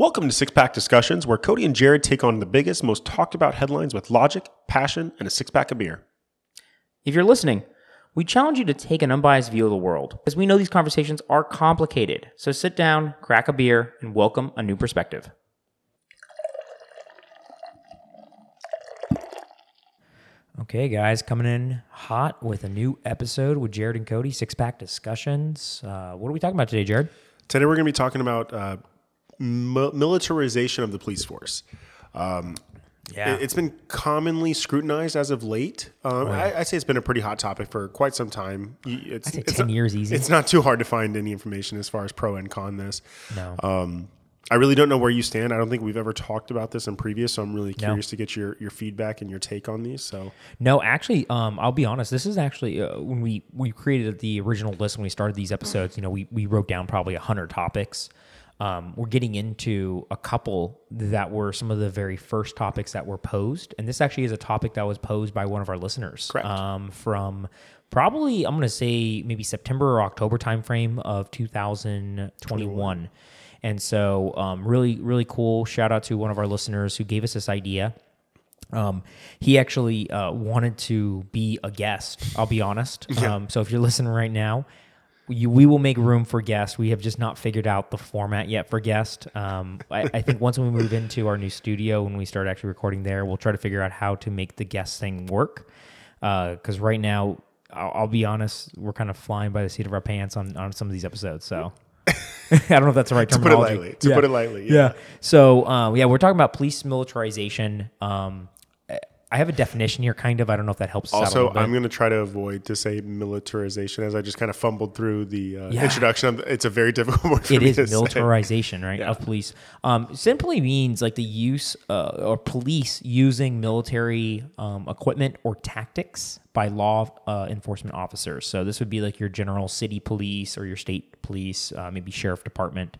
Welcome to Six Pack Discussions, where Cody and Jared take on the biggest, most talked about headlines with logic, passion, and a six pack of beer. If you're listening, we challenge you to take an unbiased view of the world, as we know these conversations are complicated. So sit down, crack a beer, and welcome a new perspective. Okay, guys, coming in hot with a new episode with Jared and Cody, six pack discussions. Uh, what are we talking about today, Jared? Today, we're going to be talking about uh, mi- militarization of the police force. Um, Yeah. it- It's been commonly scrutinized as of late. Um, I, I'd say it's been a pretty hot topic for quite some time. It's, say it's 10 not- years easy. It's not too hard to find any information as far as pro and con this. no. Um, I really don't know where you stand. I don't think we've ever talked about this in previous, so I'm really No. curious to get your, your feedback and your take on these. So No, actually, um, I'll be honest. This is actually uh, when we we created the original list when we started these episodes. You know, we we wrote down probably hundred topics. Um, we're getting into a couple that were some of the very first topics that were posed, and this actually is a topic that was posed by one of our listeners. Correct. Um, from probably I'm going to say maybe September or October timeframe of 2021. And so, um, really, really cool. Shout out to one of our listeners who gave us this idea. Um, he actually uh, wanted to be a guest. I'll be honest. Um, so if you're listening right now, you, we will make room for guests. We have just not figured out the format yet for guests. Um, I, I think once we move into our new studio, when we start actually recording there, we'll try to figure out how to make the guest thing work. Because right now, I'll, I'll be honest, we're kind of flying by the seat of our pants on, on some of these episodes. So I don't know if that's the right terminology. to put it lightly, to Yeah. put it lightly, Yeah. So uh, yeah, we're talking about police militarization. Um, I have a definition here, kind of. I don't know if that helps. us out a Also. I'm going to try to avoid to say militarization as I just kind of fumbled through the uh, Yeah. introduction. Of, it's a very difficult word for it me is to say. It is militarization, right, Yeah. of police. Um, simply means like the use uh, or police using military um, equipment or tactics by law uh, enforcement officers. So this would be like your general city police or your state police, uh, maybe sheriff department.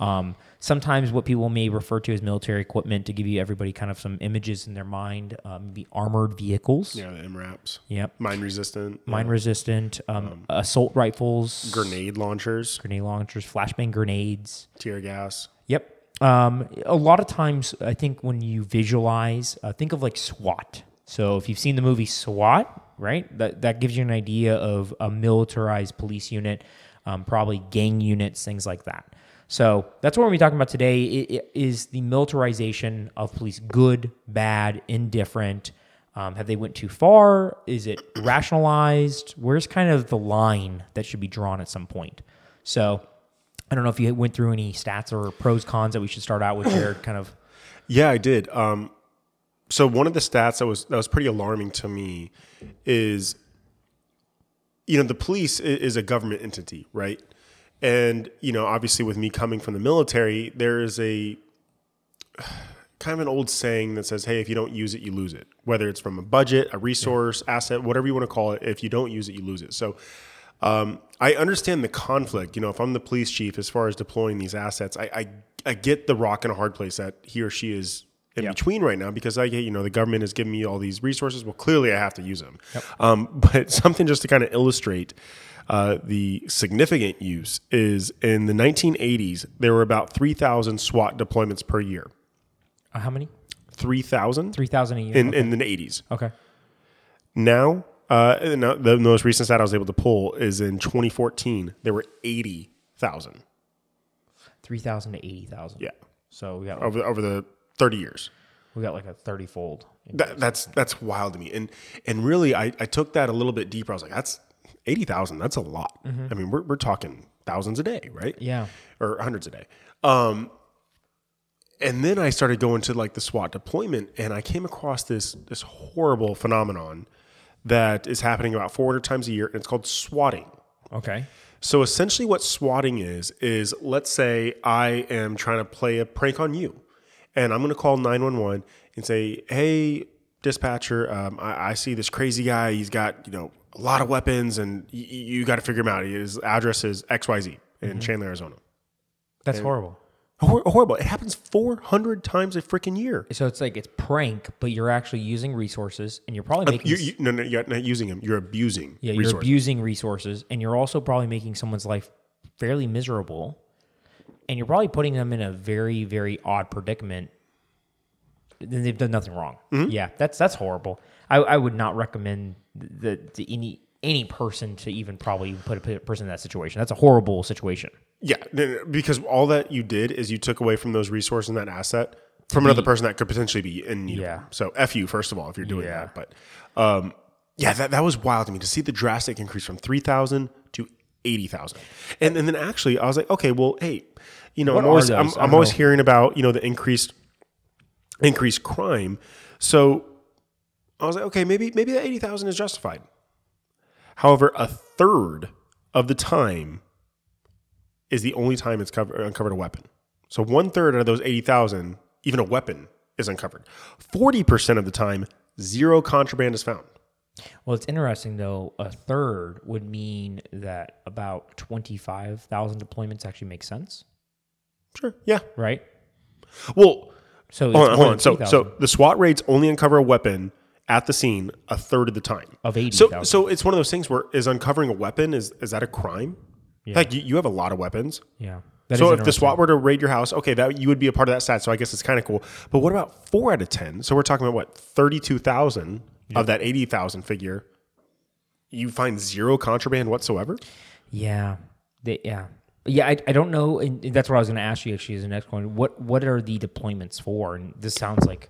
Um, sometimes what people may refer to as military equipment to give you everybody kind of some images in their mind, uh, maybe armored vehicles. Yeah, the MRAPs, Yep. mine resistant, Mine resistant, um, assault rifles, grenade launchers, grenade launchers, flashbang grenades. tear gas. Yep. Um, a lot of times, I think when you visualize, uh, think of like SWAT. So if you've seen the movie SWAT, right, that that gives you an idea of a militarized police unit, um, probably gang units, things like that. So that's what we're talking about today. i- i- Is the militarization of police good, bad, indifferent? Um, have they went too far? Is it rationalized? Where's kind of the line that should be drawn at some point? So I don't know if you went through any stats or pros cons that we should start out with Jared. Kind of. Yeah, I did. Um, so one of the stats that was that was pretty alarming to me is, you know, the police is a government entity, right? And you know, obviously, with me coming from the military, there is a kind of an old saying that says, "Hey, if you don't use it, you lose it." Whether it's from a budget, a resource, asset, whatever you want to call it, if you don't use it, you lose it. So. Um, I understand the conflict. You know, if I'm the police chief, as far as deploying these assets, I I, I get the rock and a hard place that he or she is in between right now because I get, you know, the government is giving me all these resources. Well, clearly I have to use them. Um, but something just to kind of illustrate uh, the significant use is in the 1980s, there were about 3,000 SWAT deployments per year. Uh, how many? 3,000 Three thousand a year. in, okay. in the 80s. okay. Now, uh, no, the most recent stat I was able to pull is in 2014, there were 80,000. Three thousand to eighty thousand. Yeah. So we got like, Over, over the 30 years. we got like a thirty fold. That, that's that's wild to me. And and really, I, I took that a little bit deeper. I was like, that's eighty thousand. That's a lot. I mean, we're we're talking thousands a day, right? Yeah. or hundreds a day. Um, and then I started going to like the SWAT deployment, and I came across this this horrible phenomenon that is happening about 400 times a year, and it's called swatting. Okay. So essentially, what swatting is is let's say I am trying to play a prank on you, and I'm going to call 911 and say, "Hey, dispatcher, um, I, I see this crazy guy. He's got you know a lot of weapons, and y- you got to figure him out. His address is X Y Z in mm-hmm. Chandler, Arizona." That's horrible. Hor- horrible. It happens 400 times a freaking year. So it's like it's prank, but you're actually using resources, and you're probably making You, you, no, no, you're not using them. You're abusing. yeah, you're resources. abusing resources, and you're also probably making someone's life fairly miserable. and you're probably putting them in a very, very odd predicament. Then they've done nothing wrong. Mm-hmm. Yeah, that's that's horrible. I, I would not recommend the, the any any person to even probably put a person in that situation. That's a horrible situation. Yeah, because all that you did is you took away from those resources and that asset from another person that could potentially be in need. Yeah. So f you first of all if you're doing Yeah. that. But um, yeah, that, that was wild to me to see the drastic increase from three thousand to eighty thousand, and and then actually I was like, okay, well, hey, you know, What I'm always I'm. I'm always know. hearing about you know the increased increased crime, so I was like, okay, maybe maybe that eighty thousand is justified. However, a third of the time is the only time it's covered, uncovered a weapon. So one third out of those 80,000, even a weapon is uncovered. 40% of the time, zero contraband is found. Well, it's interesting though. A third would mean that about twenty five thousand deployments actually make sense, Sure. Yeah. right? Well, So hold on, hold on. So, so the SWAT raids only uncover a weapon at the scene a third of the time. of eighty So, thousand. so it's one of those things where is uncovering a weapon is is that a crime? Like you, you have a lot of weapons. yeah. That so if the. SWAT were to raid your house, okay, that you would be a part of that stat. So I guess it's kind of cool. But what about four out of ten? So we're talking about what thirty-two thousand of that eighty thousand figure. You find zero contraband whatsoever. Yeah. They, yeah. Yeah, I, I don't know, and that's what I was going to ask you. Actually, as the next one, what what are the deployments for? And this sounds like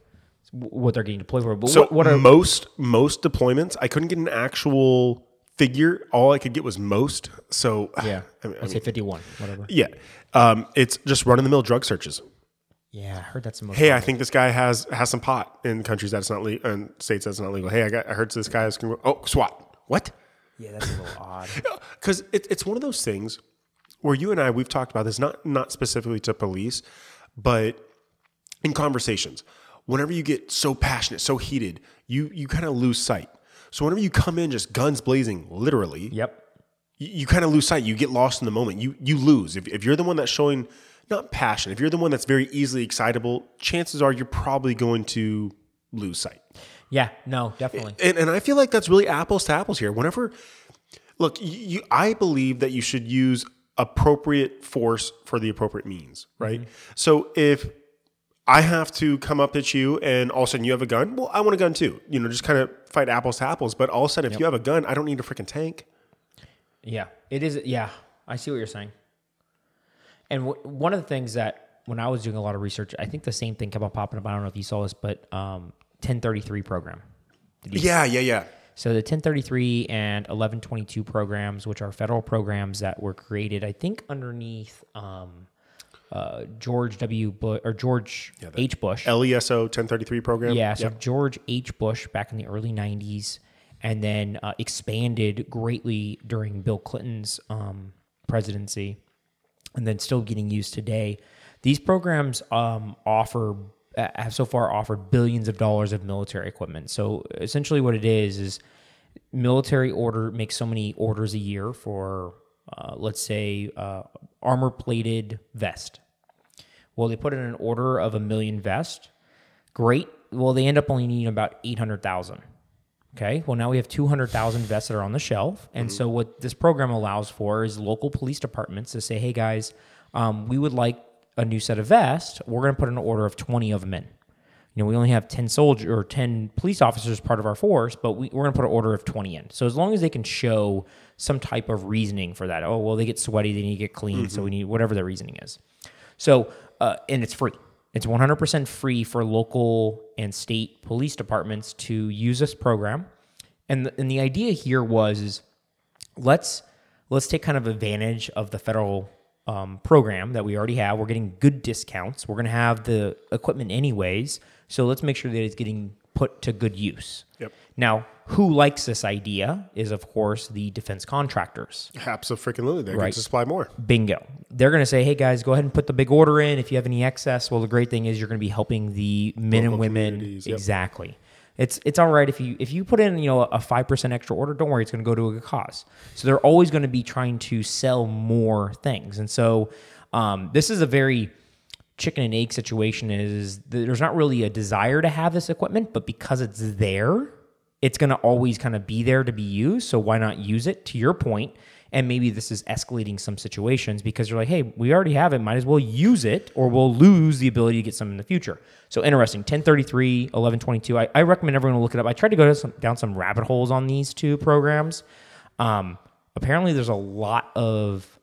what they're getting deployed for. But So what, what are most most deployments? I couldn't get an actual figure. All I could get was most. So yeah? I mean, I let's say fifty one, whatever. yeah, um, it's just run of the mill drug searches. Yeah, I heard that's the most. Hey, I think this guy has has some pot in countries that's not legal, in states that's not legal. Hey, I got I heard this guy has oh SWAT. What? yeah, that's a little odd. because it, it's one of those things where you and I we've talked about this not not specifically to police, but in conversations. Whenever you get so passionate, so heated, you you kind of lose sight. So whenever you come in just guns blazing, literally, Yep. you, you kind of lose sight. You get lost in the moment. You you lose if if you're the one that's showing not passion. If you're the one that's very easily excitable, chances are you're probably going to lose sight. Yeah. No, definitely. And, and I feel like that's really apples to apples here. Whenever, look, you, you, I believe that you should use appropriate force for the appropriate means, right? Mm-hmm. So if I have to come up at you and all of a sudden you have a gun, well, I want a gun too. You know, just kind of fight apples to apples. But all of a sudden, if you have a gun, I don't need a freaking tank. Yeah, it is. Yeah, I see what you're saying. And w- one of the things that when I was doing a lot of research, I think the same thing kept on popping up. I don't know if you saw this, but um, 1033 program. Yeah, yeah, yeah. So the 1033 and 1122 programs, which are federal programs that were created, I think underneath um, uh, George W. Bush or George H. Bush. LESO 1033 program. Yeah, so Yep. George H. Bush back in the early 90s, and then uh, expanded greatly during Bill Clinton's um, presidency, and then still getting used today. These programs um, offer uh, have so far offered billions of dollars of military equipment. So essentially, what it is is military order makes so many orders a year for, uh, let's say, uh, armor plated vest. Well, they put in an order of a million vest. Great. Well, they end up only needing about 800,000. Okay. Well, now we have 200,000 vests that are on the shelf. And so, what this program allows for is local police departments to say, hey, guys, um, we would like a new set of vests. We're going to put an order of 20 of them in. You know, we only have 10 soldiers or 10 police officers part of our force, but we, we're going to put an order of 20 in. So, as long as they can show some type of reasoning for that, oh, well, they get sweaty, they need to get clean. So, we need whatever their reasoning is. So, uh, and it's free. It's 100% free for local and state police departments to use this program. And the, and the idea here was is let's let's take kind of advantage of the federal um, program that we already have. We're getting good discounts. We're going to have the equipment anyways. So let's make sure that it's getting put to good use. Yep. Now, who likes this idea is, of course, the defense contractors. Absolutely. Freaking low. They Right. can supply more. Bingo. They're going to say, hey guys, go ahead and put the big order in. If you have any excess, well, the great thing is you're going to be helping the men Local and women. yep. Exactly. It's it's all right if you if you put in you know a five percent extra order. Don't worry, it's going to go to a good cause. So they're always going to be trying to sell more things, and so um, this is a very chicken and egg situation. Is there's not really a desire to have this equipment, but because it's there, it's going to always kind of be there to be used. So why not use it? To your point, And maybe this is escalating some situations because you're like, hey, we already have it. Might as well use it or we'll lose the ability to get some in the future. So interesting. 1033, 1122. I, I recommend everyone look it up. I tried to go some, down some rabbit holes on these two programs. Um, apparently, there's a lot of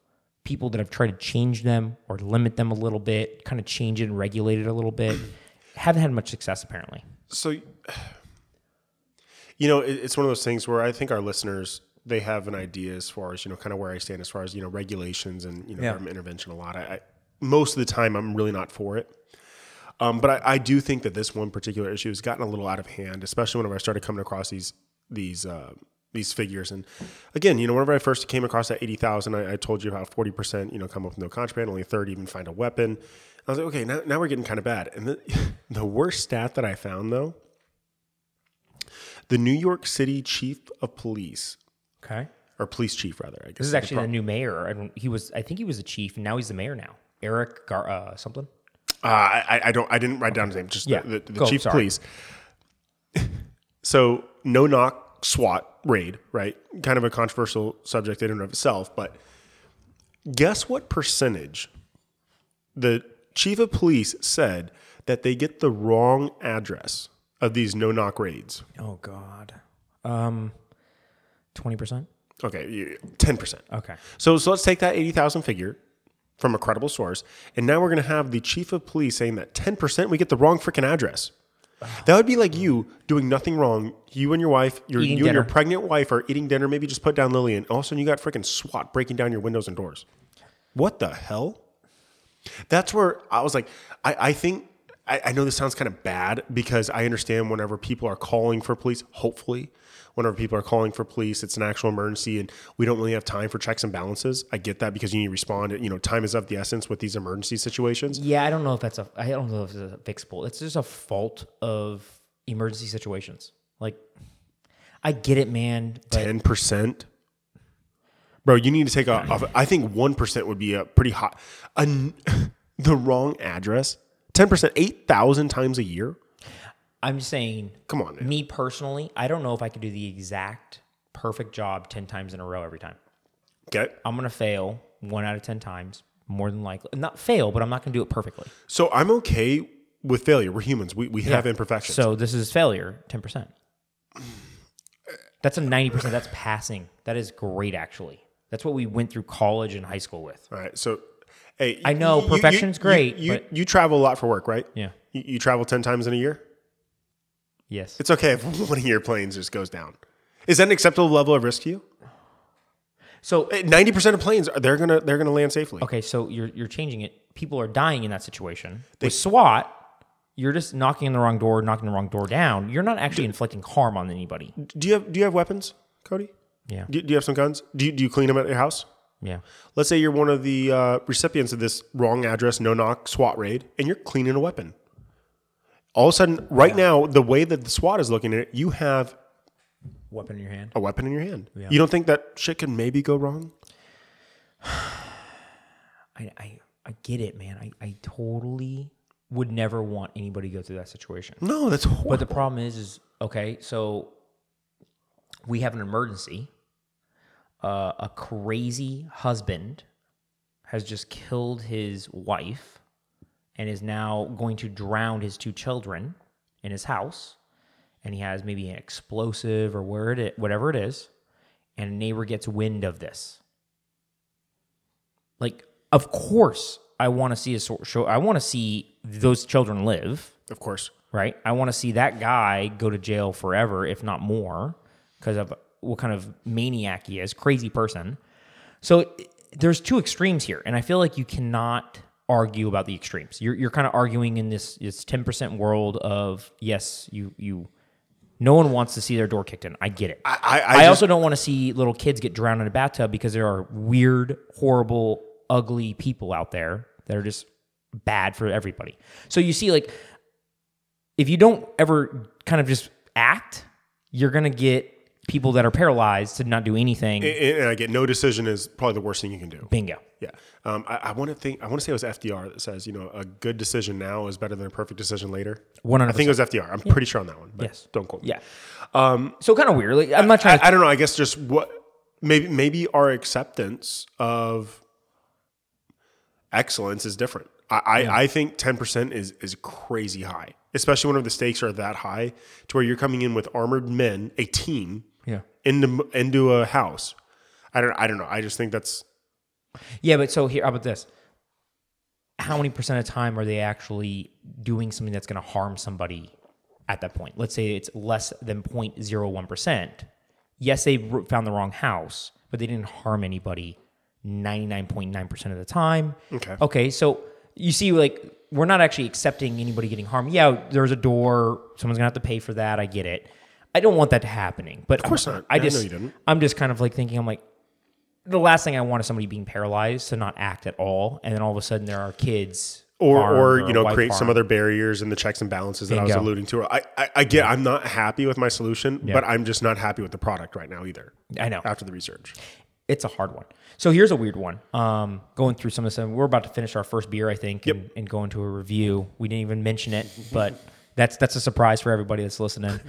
people that have tried to change them or limit them a little bit, kind of change it and regulate it a little bit. Haven't had much success, apparently. So, you know, it, it's one of those things where I think our listeners they have an idea as far as you know, kind of where I stand as far as you know regulations and you know Yeah. government intervention. A lot. I, I most of the time I'm really not for it. Um, but I, I do think that this one particular issue has gotten a little out of hand, especially whenever I started coming across these these uh, these figures. And again, you know, whenever I first came across that eighty thousand, I, I told you about forty percent, you know, come up with no contraband, only thirty even find a weapon. I was like, okay, now, now we're getting kind of bad. And the, the worst stat that I found though, the New York City Chief of Police, Okay. or police chief rather, I guess. This is actually the new mayor. I don't, he was, I think he was a chief, and now he's the mayor now. Eric Gar, uh, something. Uh, I, I don't. I didn't write down his name. Just Yeah. the, the, the Go, chief of sorry. police. so no knock SWAT raid, right? Kind of a controversial subject in and of itself, but guess what percentage the chief of police said that they get the wrong address of these no knock raids? Oh God. Um, twenty percent. Okay, ten percent. Okay. So, so let's take that 80,000 figure from a credible source. And now we're going to have the chief of police saying that 10% we get the wrong freaking address. That would be like you doing nothing wrong. You and your wife, your, you Eating and your dinner. pregnant wife are eating dinner, maybe just put down Lily, and all of a sudden you got freaking SWAT breaking down your windows and doors. What the hell? That's where I was like, I, I think, I, I know this sounds kind of bad because I understand whenever people are calling for police, hopefully, whenever people are calling for police, it's an actual emergency and we don't really have time for checks and balances. I get that because you need to respond. You know, time is of the essence with these emergency situations. Yeah, I don't know if that's a. I don't know if it's a fixable. It's just a fault of emergency situations. Like, I get it, man. 10%. Bro, you need to take a, I think 1% would be a pretty hot, a the wrong address. 10%, 8,000 times a year? I'm saying. Come on, man. Me personally, I don't know if I could do the exact perfect job ten times in a row every time. Okay. I'm gonna fail one out of ten times, more than likely. Not fail, but I'm not gonna do it perfectly. So I'm okay with failure. We're humans. We, we have imperfections. So this is failure, ten percent. That's a ninety percent. That's passing. That is great, actually. That's what we went through college and high school with. All right. So, hey, I know, perfection's great, You, you, but- you travel a lot for work, right? Yeah. You, you travel 10 times in a year? Yes. It's okay if one of your planes just goes down. Is that an acceptable level of risk to you? So 90% of planes, they're going to they're gonna land safely. okay, so you're you're changing it. People are dying in that situation. With SWAT, you're just knocking on the wrong door, knocking the wrong door down. You're not actually inflicting harm on anybody. Do you have do you have weapons, Cody? Yeah. Do, do you have some guns? Do you, do you clean them at your house? Yeah. Let's say you're one of the uh, recipients of this wrong address, no knock SWAT raid, and you're cleaning a weapon. All of a sudden, right now, the way that the SWAT is looking at it, you have Weapon in your hand. a weapon in your hand. You don't think that shit can maybe go wrong? I, I, I get it, man. I, I totally would never want anybody to go through that situation. No, that's horrible. But the problem is, is okay. So we have an emergency. Uh, a crazy husband has just killed his wife and is now going to drown his two children in his house. And he has maybe an explosive or where it, whatever it is. And a neighbor gets wind of this. Like, of course, I want to see a sort show. I want to see those children live of course. right? I want to see that guy go to jail forever, if not more, because of what kind of maniac he is, crazy person. So there's two extremes here, and I feel like you cannot argue about the extremes. You're you're kind of arguing in this this ten percent world of yes, you you. No one wants to see their door kicked in. I get it. I, I, I, I, just- also don't want to see little kids get drowned in a bathtub because there are weird, horrible, ugly people out there that are just bad for everybody. So you see, like, if you don't ever kind of just act, you're gonna get people that are paralyzed to not do anything. and and I get no decision is probably the worst thing you can do. Bingo. Yeah. Um, I, I want to think. I want to say it was FDR that says, you know, a good decision now is better than a perfect decision later. One I think it was FDR. I'm pretty sure on that one. But Yes. Don't quote me. Yeah. Um. So kind of weirly. I'm not trying I, I don't know. I guess just what maybe maybe our acceptance of excellence is different. I, I, I think ten percent is is crazy high, especially whenever the stakes are that high to where you're coming in with armored men, a team Yeah. Into into a house. I don't I don't know. I just think that's Yeah, but so here, how about this? How many percent of time are they actually doing something that's going to harm somebody at that point? Let's say it's less than 0.01%. Yes, they found the wrong house, but they didn't harm anybody 99.9% of the time. Okay. Okay, so you see, like, we're not actually accepting anybody getting harmed. Yeah, there's a door. Someone's going to have to pay for that. I get it. I don't want that happening. But of course not. I Yeah, I know just, you didn't. I'm just kind of like thinking, I'm like, the last thing I want is somebody being paralyzed to not act at all, and then all of a sudden there are kids, or harmed or you know create some other barriers in the checks and balances that I was alluding to. I, I I get I'm not happy with my solution, but I'm just not happy with the product right now either. I know After the research, it's a hard one. So here's a weird one. Um, going through some of this, we're about to finish our first beer, I think, and, and go into a review. We didn't even mention it, but that's that's a surprise for everybody that's listening.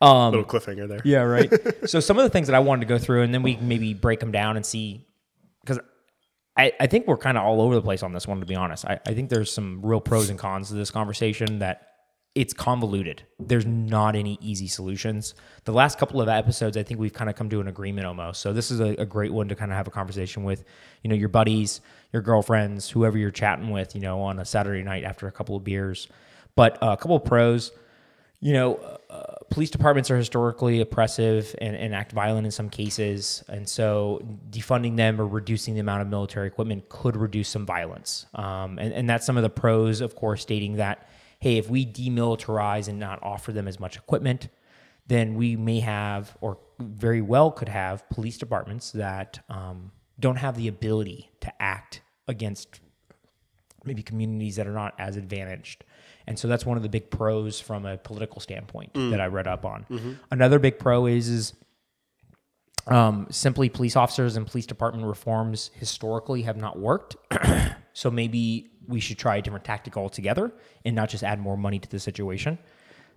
Um, little cliffhanger there. Yeah, right. so some of the things that I wanted to go through, and then we maybe break them down and see, because I, I think we're kind of all over the place on this one, to be honest. I, I think there's some real pros and cons to this conversation that it's convoluted. There's not any easy solutions. The last couple of episodes, I think we've kind of come to an agreement almost. So this is a, a great one to kind of have a conversation with, you know, your buddies, your girlfriends, whoever you're chatting with, you know, on a Saturday night after a couple of beers. But uh, a couple of pros, you know, uh, police departments are historically oppressive and, and act violent in some cases. And so defunding them or reducing the amount of military equipment could reduce some violence. Um, and, and that's some of the pros, of course, stating that, hey, if we demilitarize and not offer them as much equipment, then we may have, or very well could have, police departments that um, don't have the ability to act against maybe communities that are not as advantaged. And so that's one of the big pros from a political standpoint that I read up on. Another big pro is is um, simply police officers and police department reforms historically have not worked. so maybe we should try a different tactic altogether and not just add more money to the situation.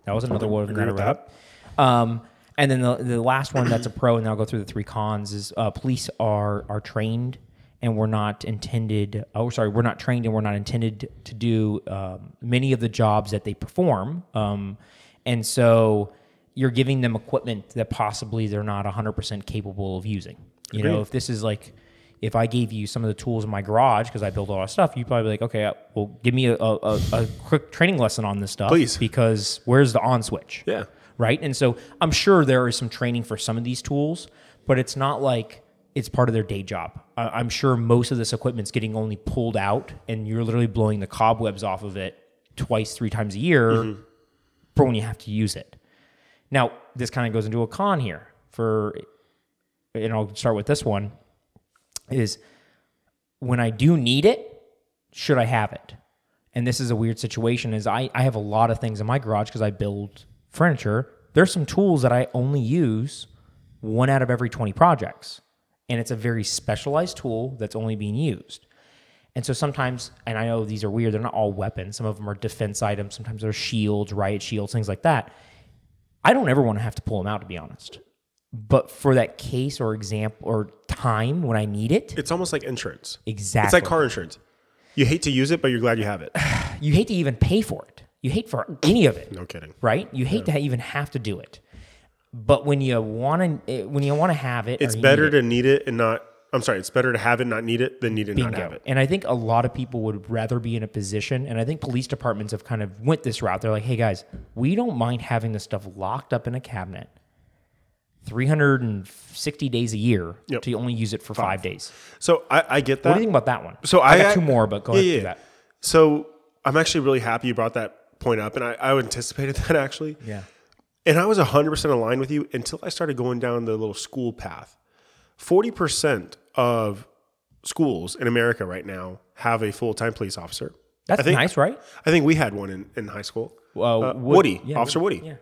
That was another one that I read up. Um, and then the, the last one that's a pro, and I'll go through the three cons is uh, police are are trained and we're not intended. Oh, sorry, we're not trained and we're not intended to do um, many of the jobs that they perform. Um, and so you're giving them equipment that possibly they're not 100% capable of using. You know, if this is like, if I gave you some of the tools in my garage because I build a lot of stuff, you'd probably be like, okay, uh, well, give me a, a, a, a quick training lesson on this stuff, Please. because where's the on switch? Yeah. right? And so I'm sure there is some training for some of these tools, but it's not like it's part of their day job. I- I'm sure most of this equipment's getting only pulled out, and you're literally blowing the cobwebs off of it twice, three times a year mm-hmm. for when you have to use it. Now, this kind of goes into a con here for, and I'll start with this one, is when I do need it, should I have it? And this is a weird situation is I, I have a lot of things in my garage because I build furniture. There's some tools that I only use one out of every 20 projects. And it's a very specialized tool that's only being used. And so sometimes, and I know these are weird, they're not all weapons. Some of them are defense items. Sometimes they're shields, riot shields, things like that. I don't ever want to have to pull them out, to be honest. But for that case or example or time when I need it, It's almost like insurance. exactly. It's like car insurance. You hate to use it, but you're glad you have it. you hate to even pay for it. You hate for any of it, No kidding. right? You hate to even have to do it. But when you want to, eh, when you want to have it, It's better need it, to need it and not. I'm sorry. It's better to have it, not need it, than need it, and not have it. And I think a lot of people would rather be in a position, and I think police departments have kind of went this route. They're like, "Hey guys, we don't mind having this stuff locked up in a cabinet, 360 days a year, Yep. to only use it for five, days." So I, I get that. What do you think about that one? So I I got two more, but go yeah, ahead yeah. that. So I'm actually really happy you brought that point up, and I, I anticipated that actually. Yeah. And I was 100% aligned with you until I started going down the little school path. 40% of schools in America right now have a full time police officer. That's I think, nice, right? I think we had one in, in high school. Well, Uh, Wood- Woody, yeah, Officer Woody. Yeah.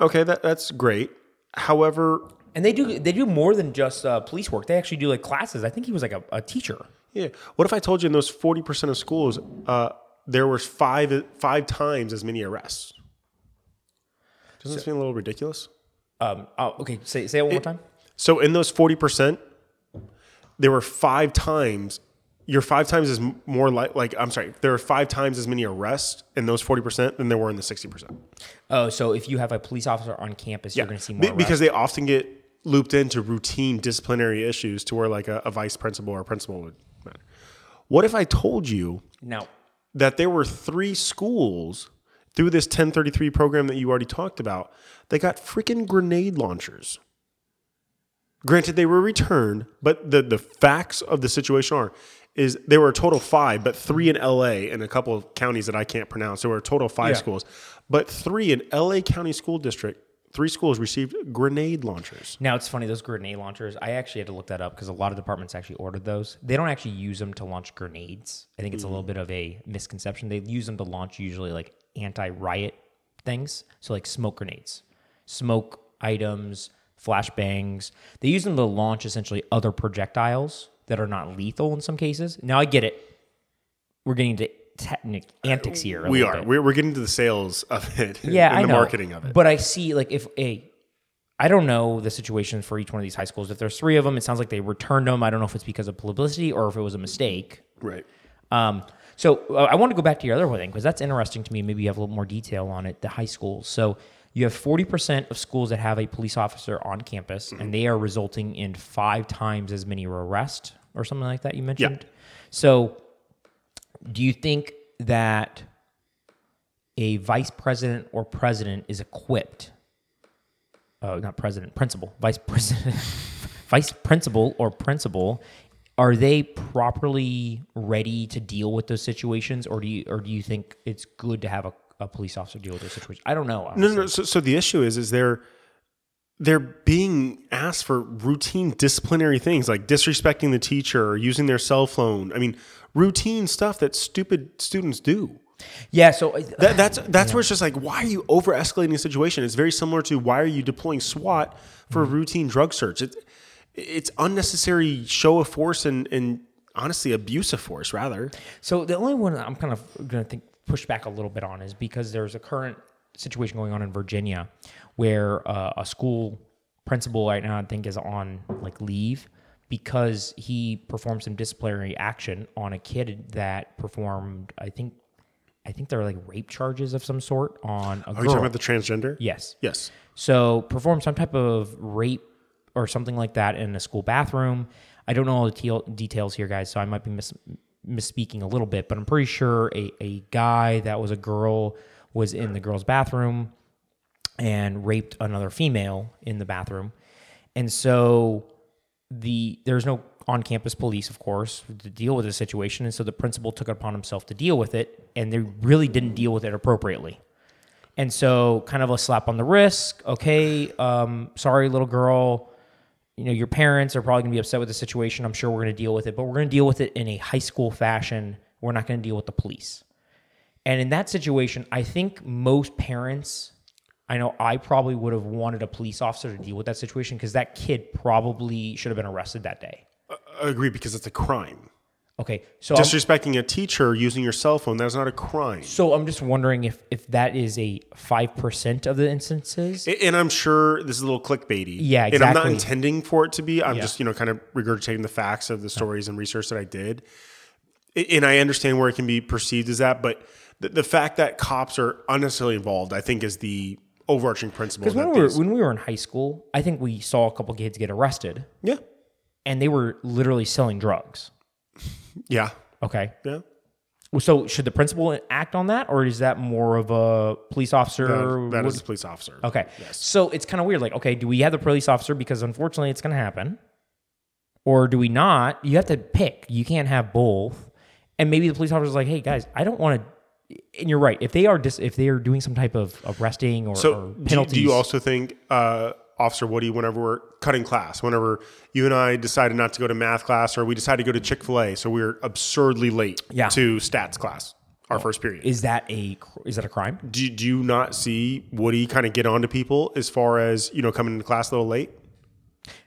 Okay, that, that's great. However, And they do they do more than just uh, police work. They actually do like classes. I think he was like a, a teacher. yeah. What if I told you in those 40% of schools, uh, there was five five times as many arrests? Doesn't this seem a little ridiculous? Um, oh, okay. Say say it one more time. So in those 40%, there were five times, you're five times as more like, like, I'm sorry, there are five times as many arrests in those 40% than there were in the 60%. Oh, so if you have a police officer on campus, you're going to see more Be- because they often get looped into routine disciplinary issues to where like a, a vice principal or a principal would matter. What if I told you now. that there were three schools through this 1033 program that you already talked about they got freaking grenade launchers? Granted, they were returned, but the, the facts of the situation are is there were a total of five, but three in LA and a couple of counties that I can't pronounce. There were a total of five Yeah. schools, but three in LA County School District, three schools received grenade launchers. Now it's funny those grenade launchers. I actually had to look that up because a lot of departments actually ordered those. They don't actually use them to launch grenades. I think it's a mm-hmm. little bit of a misconception. They use them to launch usually like anti-riot things, so like smoke grenades, smoke items, flashbangs. They use them to launch essentially other projectiles that are not lethal in some cases. Now I get it. We're getting into technic antics here. We are. bit. We're, we're getting to the sales of it. yeah, and I the know. marketing of it. But I see like if a I don't know the situation for each one of these high schools. If there's three of them, it sounds like they returned them. I don't know if it's because of publicity or if it was a mistake. right. Um, so uh, I want to go back to your other thing because that's interesting to me. Maybe you have a little more detail on it. The high schools. So you have 40% of schools that have a police officer on campus, and they are resulting in five times as many arrests or something like that. You mentioned. Yeah. So do you think that a vice president or president is equipped? Oh, not president, principal, vice president, vice principal or principal. Are they properly ready to deal with those situations, or do you, or do you think it's good to have a, a police officer deal with those situations? I don't know. No, honestly. no. So, so the issue is, is they're they're being asked for routine disciplinary things like disrespecting the teacher or using their cell phone. I mean, routine stuff that stupid students do. Yeah. So I- That, that's that's where it's just like, why are you over escalating a situation? It's very similar to why are you deploying SWAT for a routine drug search? It's it's unnecessary show of force and and honestly abuse of force rather. So the only one I'm kind of going to think push back a little bit on is because there's a current situation going on in Virginia where uh, a school principal right now I think is on like leave because he performed some disciplinary action on a kid that performed I think I think there are like rape charges of some sort on a Are girl. you talking about the transgender? yes. Yes. So perform some type of rape or something like that in a school bathroom. I don't know all the te- details here, guys, so I might be mis- misspeaking a little bit, but I'm pretty sure a, a guy that was a girl was in the girl's bathroom and raped another female in the bathroom. And so the there's no on-campus police, of course, to deal with the situation, and so the principal took it upon himself to deal with it, and they really didn't deal with it appropriately. And so, kind of a slap on the wrist. Okay, um, sorry, little girl. You know, your parents are probably going to be upset with the situation. I'm sure we're going to deal with it, but we're going to deal with it in a high school fashion. We're not going to deal with the police. And in that situation, I think most parents, I know I probably would have wanted a police officer to deal with that situation because that kid probably should have been arrested that day. I agree because it's a crime. Okay, so I'm, Disrespecting a teacher using your cell phone, that's not a crime. so I'm just wondering if if that is a five percent of the instances. And I'm sure this is a little clickbaity. Yeah, exactly. And I'm not intending for it to be. I'm Yeah. just, you know, kind of regurgitating the facts of the stories and research that I did. And I understand where it can be perceived as that, but the, the fact that cops are unnecessarily involved, I think, is the overarching principle. Because when we were when we were in high school, I think we saw a couple kids get arrested, yeah, and they were literally selling drugs. Yeah, Okay, yeah. so should the principal act on that, or is that more of a police officer? That, that is a police officer. okay. Yes. So it's kind of weird. Like, okay, do we have the police officer because unfortunately it's going to happen, or do we not? You have to pick. You can't have both. And maybe the police officer is like, hey guys, I don't want to. And you're right. If they are dis- if they are doing some type of arresting or, So, or do, penalties, do you also think, uh, Officer Woody, whenever we're cutting class, whenever you and I decided not to go to math class or we decided to go to Chick fil A, so we were absurdly late Yeah. to stats class, our first period. is that a is that a crime? do, do you not see Woody kind of get on to people as far as, you know, coming into class a little late?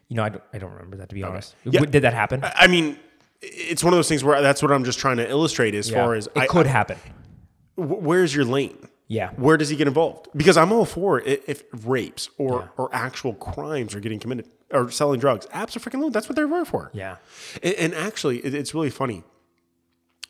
You know, I don't, I don't remember that to be honest. Yeah. Did that happen? I mean, it's one of those things where that's what I'm just trying to illustrate as far as it I, could I- happen. where's your lane? Yeah. where does he get involved? Because I'm all for it if rapes or or actual crimes are getting committed or selling drugs. Absolutely, freaking loan. that's what they're there for. Yeah. And, and actually, it, it's really funny.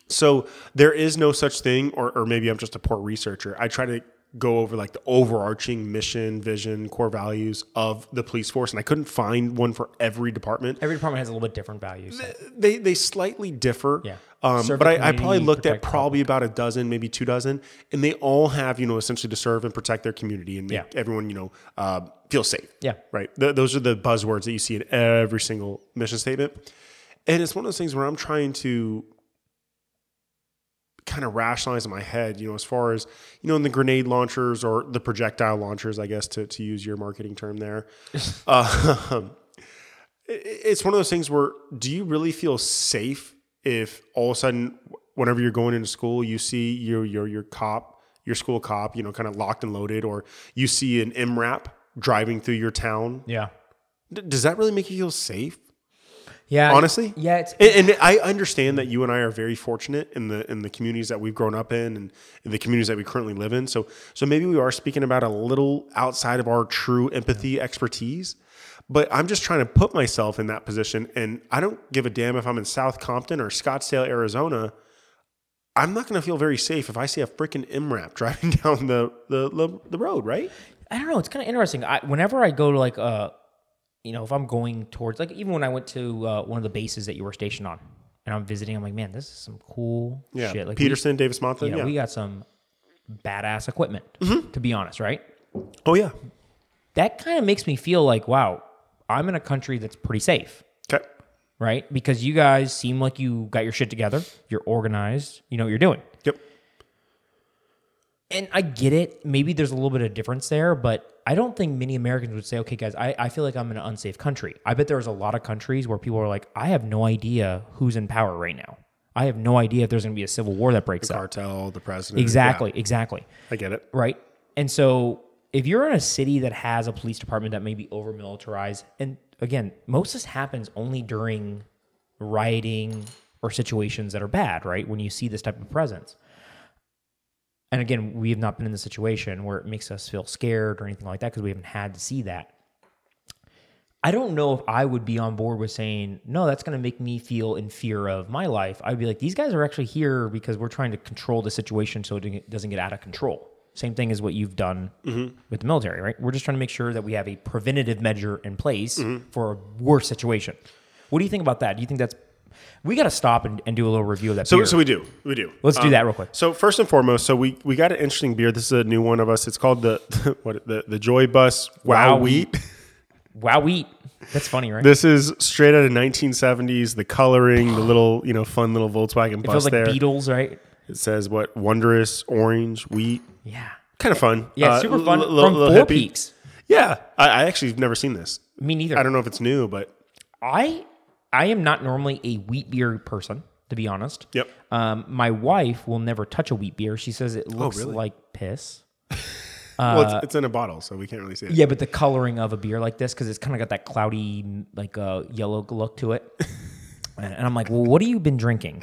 So there is no such thing, or, or maybe I'm just a poor researcher. I try to go over like the overarching mission, vision, core values of the police force, and I couldn't find one for every department. Every department has a little bit different values. They they slightly differ. Yeah. Um, but I, I probably looked at probably about a dozen, maybe two dozen, and they all have you know essentially to serve and protect their community and make Yeah. everyone you know uh, feel safe. Yeah. Right. Th- those are the buzzwords that you see in every single mission statement, and it's one of those things where I'm trying to kind of rationalize in my head, you know, as far as you know, in the grenade launchers or the projectile launchers, I guess to to use your marketing term there. uh, it's one of those things where do you really feel safe if all of a sudden whenever you're going into school you see your your your cop your school cop you know kind of locked and loaded or you see an MRAP driving through your town Yeah. D- does that really make you feel safe Yeah. honestly Yeah. It's and, and I understand that you and I are very fortunate in the in the communities that we've grown up in and in the communities that we currently live in. So so maybe we are speaking about a little outside of our true empathy expertise. But I'm just trying to put myself in that position, and I don't give a damn if I'm in South Compton or Scottsdale, Arizona. I'm not going to feel very safe if I see a freaking MRAP driving down the, the the the road, right? I don't know. It's kind of interesting. I, whenever I go to like, uh, you know, if I'm going towards like, even when I went to uh, one of the bases that you were stationed on, and I'm visiting, I'm like, man, this is some cool Yeah, shit. Like Peterson, Davis we, Monthan, you know, yeah. we got some badass equipment. To be honest, right? oh yeah, That kind of makes me feel like, wow, I'm in a country that's pretty safe. okay, right? Because you guys seem like you got your shit together. You're organized. You know what you're doing. yep, And I get it. Maybe there's a little bit of difference there, but I don't think many Americans would say, okay, guys, I, I feel like I'm in an unsafe country. I bet there's a lot of countries where people are like, I have no idea who's in power right now. I have no idea if there's going to be a civil war that breaks out. cartel, the president, Exactly, exactly. I get it. Right. And so if you're in a city that has a police department that may be over militarized, and again, most of this happens only during rioting or situations that are bad, right? When you see this type of presence. And again, we have not been in the situation where it makes us feel scared or anything like that because we haven't had to see that. I don't know if I would be on board with saying, no, that's going to make me feel in fear of my life. I'd be like, these guys are actually here because we're trying to control the situation so it doesn't get out of control. Same thing as what you've done mm-hmm. with the military, right? We're just trying to make sure that we have a preventative measure in place mm-hmm. for a worse situation. What do you think about that? Do you think that's. We got to stop and, and do a little review of that. So, beer. so we do, we do. Let's do Um, that real quick. So first and foremost, so we we got an interesting beer. This is a new one of us. It's called the what the the Joy Bus Wow, Wow Wheat. Wow, wheat. That's funny, right? This is straight out of 1970s. The coloring, the little you know fun little Volkswagen it bus feels like there. Beatles, right? It says what wondrous orange wheat. Yeah. Kind of fun. Yeah, Uh, super l- fun. l- From little Four hippie. Peaks. Yeah, I, I actually have never seen this. Me neither. I don't know if it's new, but I I am not normally a wheat beer person, to be honest. Yep. Um, my wife will never touch a wheat beer. She says it looks really? like piss. well, it's, it's in a bottle, so we can't really see it. Uh, Yeah, but the coloring of a beer like this, because it's kind of got that cloudy, like uh, yellow look to it. and I'm like, well, what have you been drinking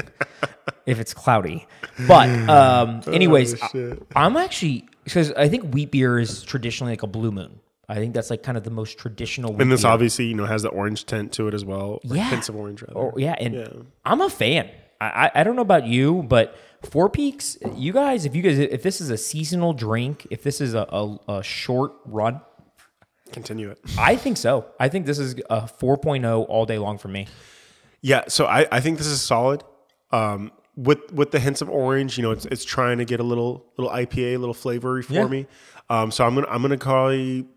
if it's cloudy? But um, anyways, I, I'm actually because I think wheat beer is traditionally like a blue moon. I think that's like kind of the most traditional. And this beer. obviously you know has the orange tint to it as well. Yeah. hints of orange. Rather. Or yeah, and I'm a fan. I, I don't know about you, but Four Peaks, you guys, if you guys, if this is a seasonal drink, if this is a, a, a short run, Continue it. I think so. I think this is a 4.0 all day long for me. Yeah, so I, I think this is solid. Um, with with the hints of orange, you know, it's it's trying to get a little little IPA, a little flavory for Yeah. me. Um, so I'm gonna I'm gonna call you.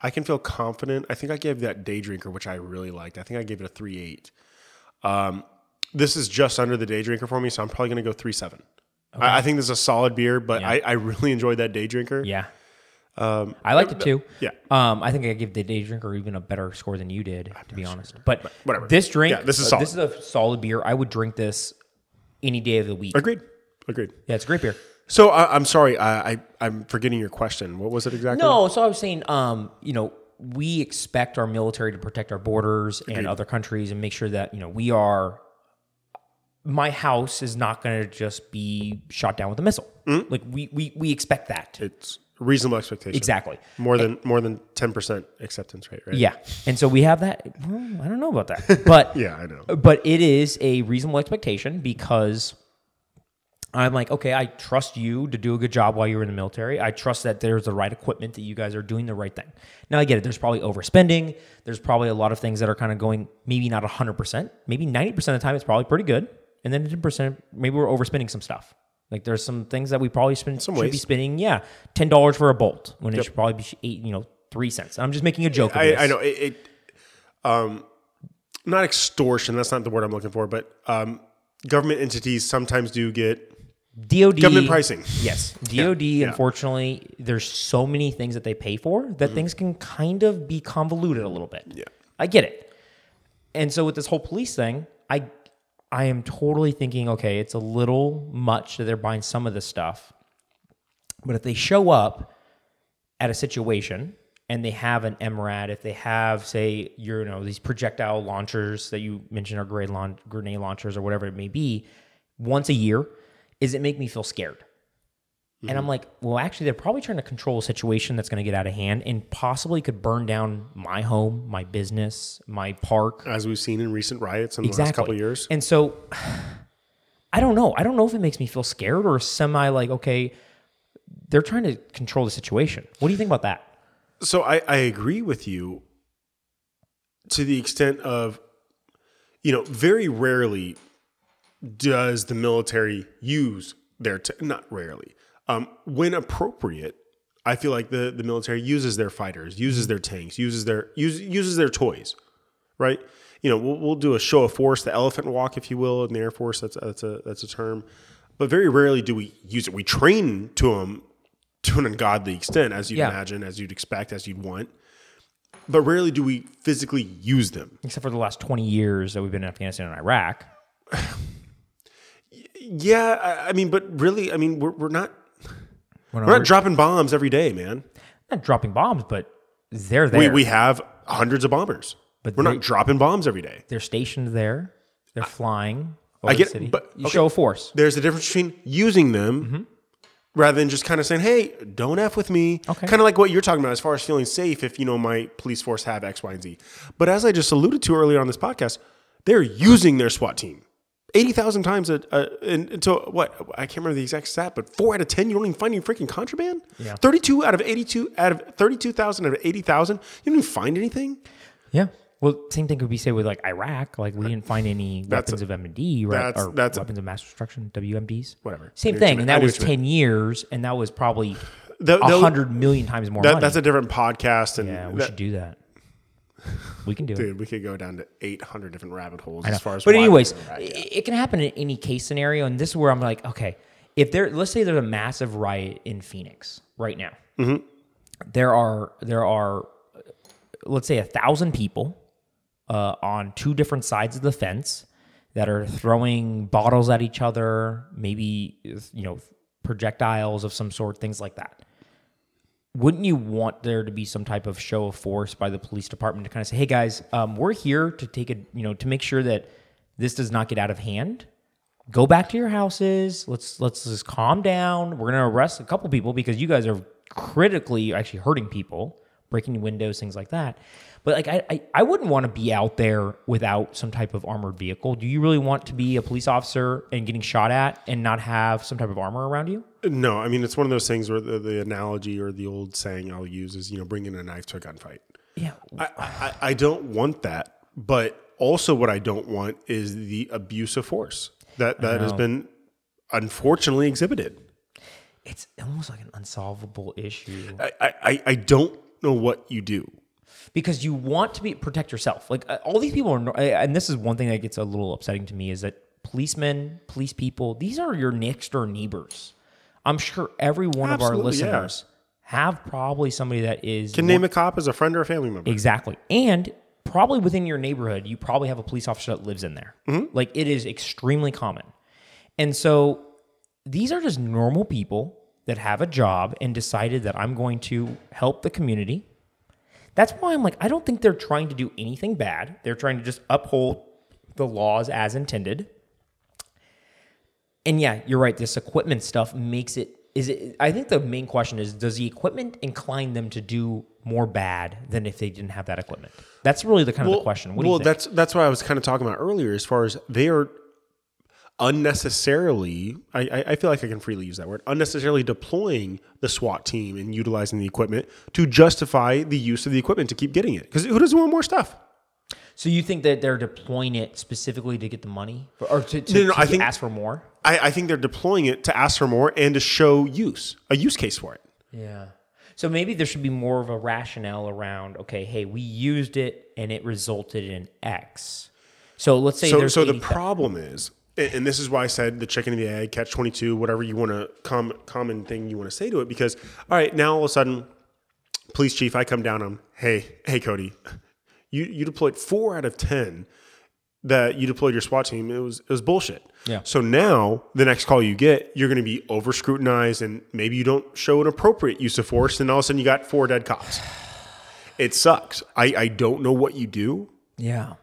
I can feel confident. I think I gave that day drinker, which I really liked. I think I gave it a three eight. Um, this is just under the day drinker for me, so I'm probably gonna go three seven. I, I think this is a solid beer, but I, I really enjoyed that day drinker. Yeah. Um, I liked it too. yeah. Um, I think I give the day drinker even a better score than you did, to be honest. But whatever. This drink, Yeah, this is uh, this is a solid beer. I would drink this any day of the week. Agreed. Agreed. Yeah, it's a great beer. So I, I'm sorry, I, I I'm forgetting your question. What was it exactly? No, so I was saying, um, you know, we expect our military to protect our borders and other countries and make sure that you know we are my house is not going to just be shot down with a missile. Like we we we expect that. It's a reasonable expectation. Exactly. More than more than ten percent acceptance rate, right? Yeah. And so we have that. well, I don't know about that. But Yeah, I know. but it is a reasonable expectation because I'm like, okay, I trust you to do a good job while you're in the military. I trust that there's the right equipment that you guys are doing the right thing. Now I get it. There's probably overspending. There's probably a lot of things that are kind of going maybe not 100%, maybe 90% of the time it's probably pretty good. And then 10% maybe we're overspending some stuff. Like there's some things that we probably spend Some should be spending, yeah, ten dollars for a bolt when it should probably be eight, you know, three cents. I'm just making a joke. Of I. I know it, it. Um, not extortion. That's not the word I'm looking for. But um, government entities sometimes do get DoD government pricing. Yes, DoD. Unfortunately, there's so many things that they pay for that things can kind of be convoluted a little bit. Mm-hmm. Yeah. I get it. And so with this whole police thing, I I am totally thinking, okay, it's a little much that they're buying some of this stuff. But if they show up at a situation and they have an MRAP, if they have, say, you know, these projectile launchers that you mentioned are grenade launchers or whatever it may be, once a year, is it make me feel scared? And I'm mm-hmm. like, well, actually, they're probably trying to control a situation that's going to get out of hand and possibly could burn down my home, my business, my park. as we've seen in recent riots in the last couple of years. And so I don't know. I don't know if it makes me feel scared or semi like, okay, they're trying to control the situation. What do you think about that? So I, I agree with you to the extent of, you know, very rarely does the military use their, t- not rarely, um, when appropriate, I feel like the, the military uses their fighters, uses their tanks, uses their, use, uses their toys, right? You know, we'll, we'll do a show of force, the elephant walk, if you will, in the Air Force. That's, that's a, that's a term. But very rarely do we use it. We train to them to an ungodly extent, as you'd Yeah. imagine, as you'd expect, as you'd want. But rarely do we physically use them. Except for the last 20 years that we've been in Afghanistan and Iraq. Yeah, I, I mean, but really, I mean, we're, we're not We're we're not dropping bombs every day, man. not dropping bombs, but they're there. We we have hundreds of bombers, But we're not dropping bombs every day. they're stationed there. They're flying over I get the city. it, but- you okay. show force. There's a difference between using them Mm-hmm. rather than just kind of saying, "Hey, don't f with me." Okay. Kind of like what you're talking about as far as feeling safe if you know my police force have X, Y, and Z. But as I just alluded to earlier on this podcast, they're using their SWAT team. 80,000 times a, a, until what I can't remember the exact stat, but four out of 10, you don't even find any freaking contraband. Yeah. 32 out of 82 out of 32,000 out of 80,000, you don't even find anything. Yeah. Well, same thing could be said with like Iraq. Like we didn't find any weapons of M&D, right? that's- or that's- weapons of mass destruction, WMDs. Whatever. Same I know what thing. And that was what you mean. 10 years, and that was probably a hundred million times more That, that's a different podcast. And yeah, we that- should do that. We can do it. dude, we could go down to 800 different rabbit holes as far as but anyways, it, it can happen in any case scenario, and this is where I'm like, okay, if there, let's say there's a massive riot in Phoenix right now, Mm-hmm. there are there are, let's say a thousand people uh, on two different sides of the fence that are throwing bottles at each other, maybe you know projectiles of some sort, things like that wouldn't you want there to be some type of show of force by the police department to kind of say, "Hey guys, um, we're here to take it, you know, to make sure that this does not get out of hand. Go back to your houses. Let's let's just calm down. We're gonna arrest a couple people because you guys are critically actually hurting people, breaking windows, things like that." But like, I I, I wouldn't want to be out there without some type of armored vehicle. Do you really want to be a police officer and getting shot at and not have some type of armor around you? No, I mean, it's one of those things where the, the analogy or the old saying I'll use is, you know, bringing a knife to a gunfight. Yeah, I, I, I don't want that. But also, what I don't want is the abuse of force that, that has been unfortunately exhibited. it's almost like an unsolvable issue. I, I, I- don't know what you do. because you want to be protect yourself. Like uh, all these people are, and this is one thing that gets a little upsetting to me is that policemen, police people, these are your next door neighbors. I'm sure every one of our Absolutely, yeah. listeners have probably somebody that is Can name a cop as a friend or a family member. exactly, and probably within your neighborhood, you probably have a police officer that lives in there. Mm-hmm. Like it is extremely common, and so these are just normal people that have a job and decided that I'm going to help the community. That's why I'm like, I don't think they're trying to do anything bad. They're trying to just uphold the laws as intended. And yeah, you're right. This equipment stuff makes it. Is it? I think the main question is: Does the equipment incline them to do more bad than if they didn't have that equipment? That's really the kind of the question. What well, that's that's what I was kind of talking about earlier. As far as they are unnecessarily, I, I I feel like I can freely use that word, unnecessarily deploying the SWAT team and utilizing the equipment to justify the use of the equipment to keep getting it. Because who doesn't want more stuff? So you think that they're deploying it specifically to get the money, or to, to, No, no, to I think- ask for more? I, I think they're deploying it to ask for more and to show use, a use case for it. Yeah. So maybe there should be more of a rationale around. Okay, hey, we used it and it resulted in X. So let's say So, there's so the problem is, and this is why I said the chicken and the egg, catch 22, whatever you want to, com, common thing you want to say to it, because, all right, now all of a sudden, police chief, I come down on, hey, hey, Cody, you, you deployed four out of 10 that you deployed your SWAT team. It was, it was bullshit. Yeah. So now the next call you get, you're going to be over scrutinized and maybe you don't show an appropriate use of force. And all of a sudden you got four dead cops. It sucks. I, I don't know what you do. Yeah.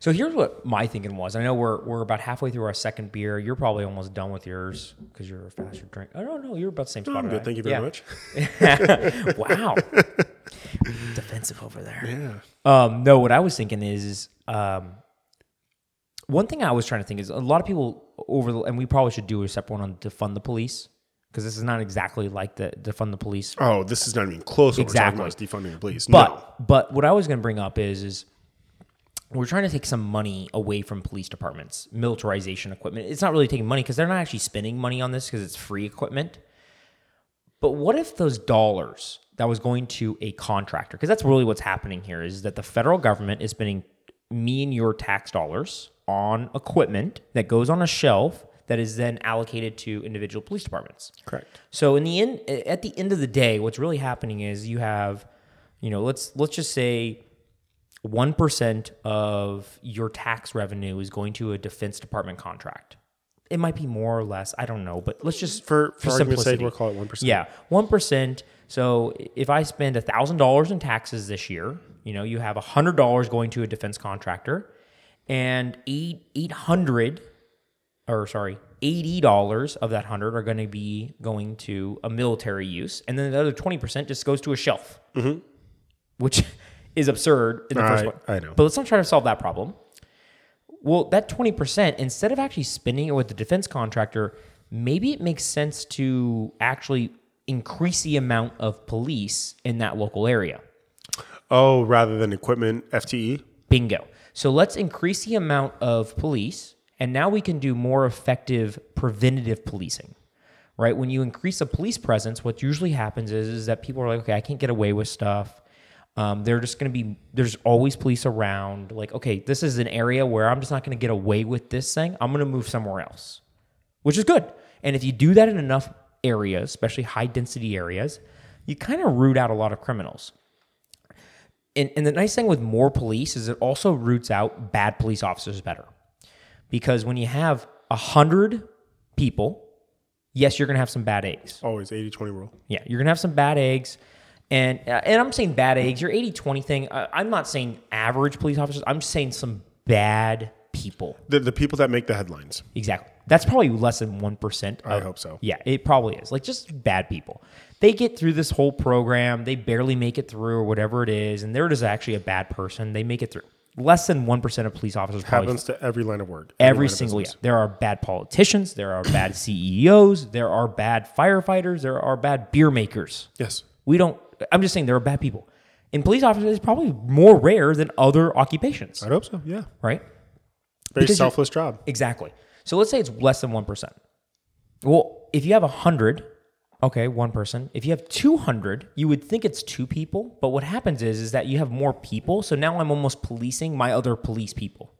So here's what my thinking was. I know we're we're about halfway through our second beer. You're probably almost done with yours because you're a faster drink. I don't know. You're about the same spot. I'm good. Thank you very Yeah. much. wow. Defensive over there. Yeah. Um, no, what I was thinking is, is um, one thing I was trying to think is a lot of people over, the, and we probably should do a separate one on defund the police because this is not exactly like the defund the police. Oh, this is not even close. What Exactly. we're talking about is defunding the police. But no. but what I was going to bring up is is we're trying to take some money away from police departments, militarization equipment. It's not really taking money because they're not actually spending money on this because it's free equipment. But what if those dollars that was going to a contractor? Because that's really what's happening here is that the federal government is spending me and your tax dollars on equipment that goes on a shelf that is then allocated to individual police departments. Correct. So in the end, at the end of the day, what's really happening is you have, you know, let's let's just say one percent of your tax revenue is going to a Defense Department contract. It might be more or less, I don't know, but let's just For, for, sake, simplicity. we'll call it 1%. Yeah, one percent. So if I spend thousand dollars in taxes this year, you know, you have hundred dollars going to a defense contractor, and eight eight hundred, or sorry, eighty dollars of that hundred are going to be going to a military use, and then the other twenty percent just goes to a shelf, mm-hmm. which is absurd in the first one. I know. But let's not try to solve that problem. Well, that 20%, instead of actually spending it with the defense contractor, maybe it makes sense to actually increase the amount of police in that local area. Oh, rather than equipment? FTE? Bingo. So let's increase the amount of police, and now we can do more effective preventative policing. Right? When you increase a police presence, what usually happens is, is that people are like, okay, I can't get away with stuff. Um, they're just going to be, there's always police around. Like, okay, this is an area where I'm just not going to get away with this thing. I'm going to move somewhere else, which is good. And if you do that in enough areas, especially high density areas, you kind of root out a lot of criminals and, and the nice thing with more police is it also roots out bad police officers better. Because when you have a hundred people, yes, you're gonna have some bad eggs. Always 80 20 rule. Yeah, you're gonna have some bad eggs. And uh, and I'm saying bad eggs. Your 80-20 thing. Uh, I'm not saying average police officers. I'm just saying some bad people. The, the people that make the headlines. Exactly. That's probably less than one percent. I hope so. Yeah, it probably is. Like just bad people. They get through this whole program, they barely make it through or whatever it is, and they're just actually a bad person. They make it through. Less than one percent of police officers probably Happens to every line of work. every of single year. There are bad politicians, there are bad CEOs, there are bad firefighters, there are bad beer makers. Yes. We don't I'm just saying there are bad people. And police officers is probably more rare than other occupations, I'd hope so. Yeah. right? Very Because selfless job. Exactly. So let's say it's less than 1%. Well, if you have 100, okay, one person. If you have 200, you would think it's two people, but what happens is is that you have more people, so now I'm almost policing my other police people.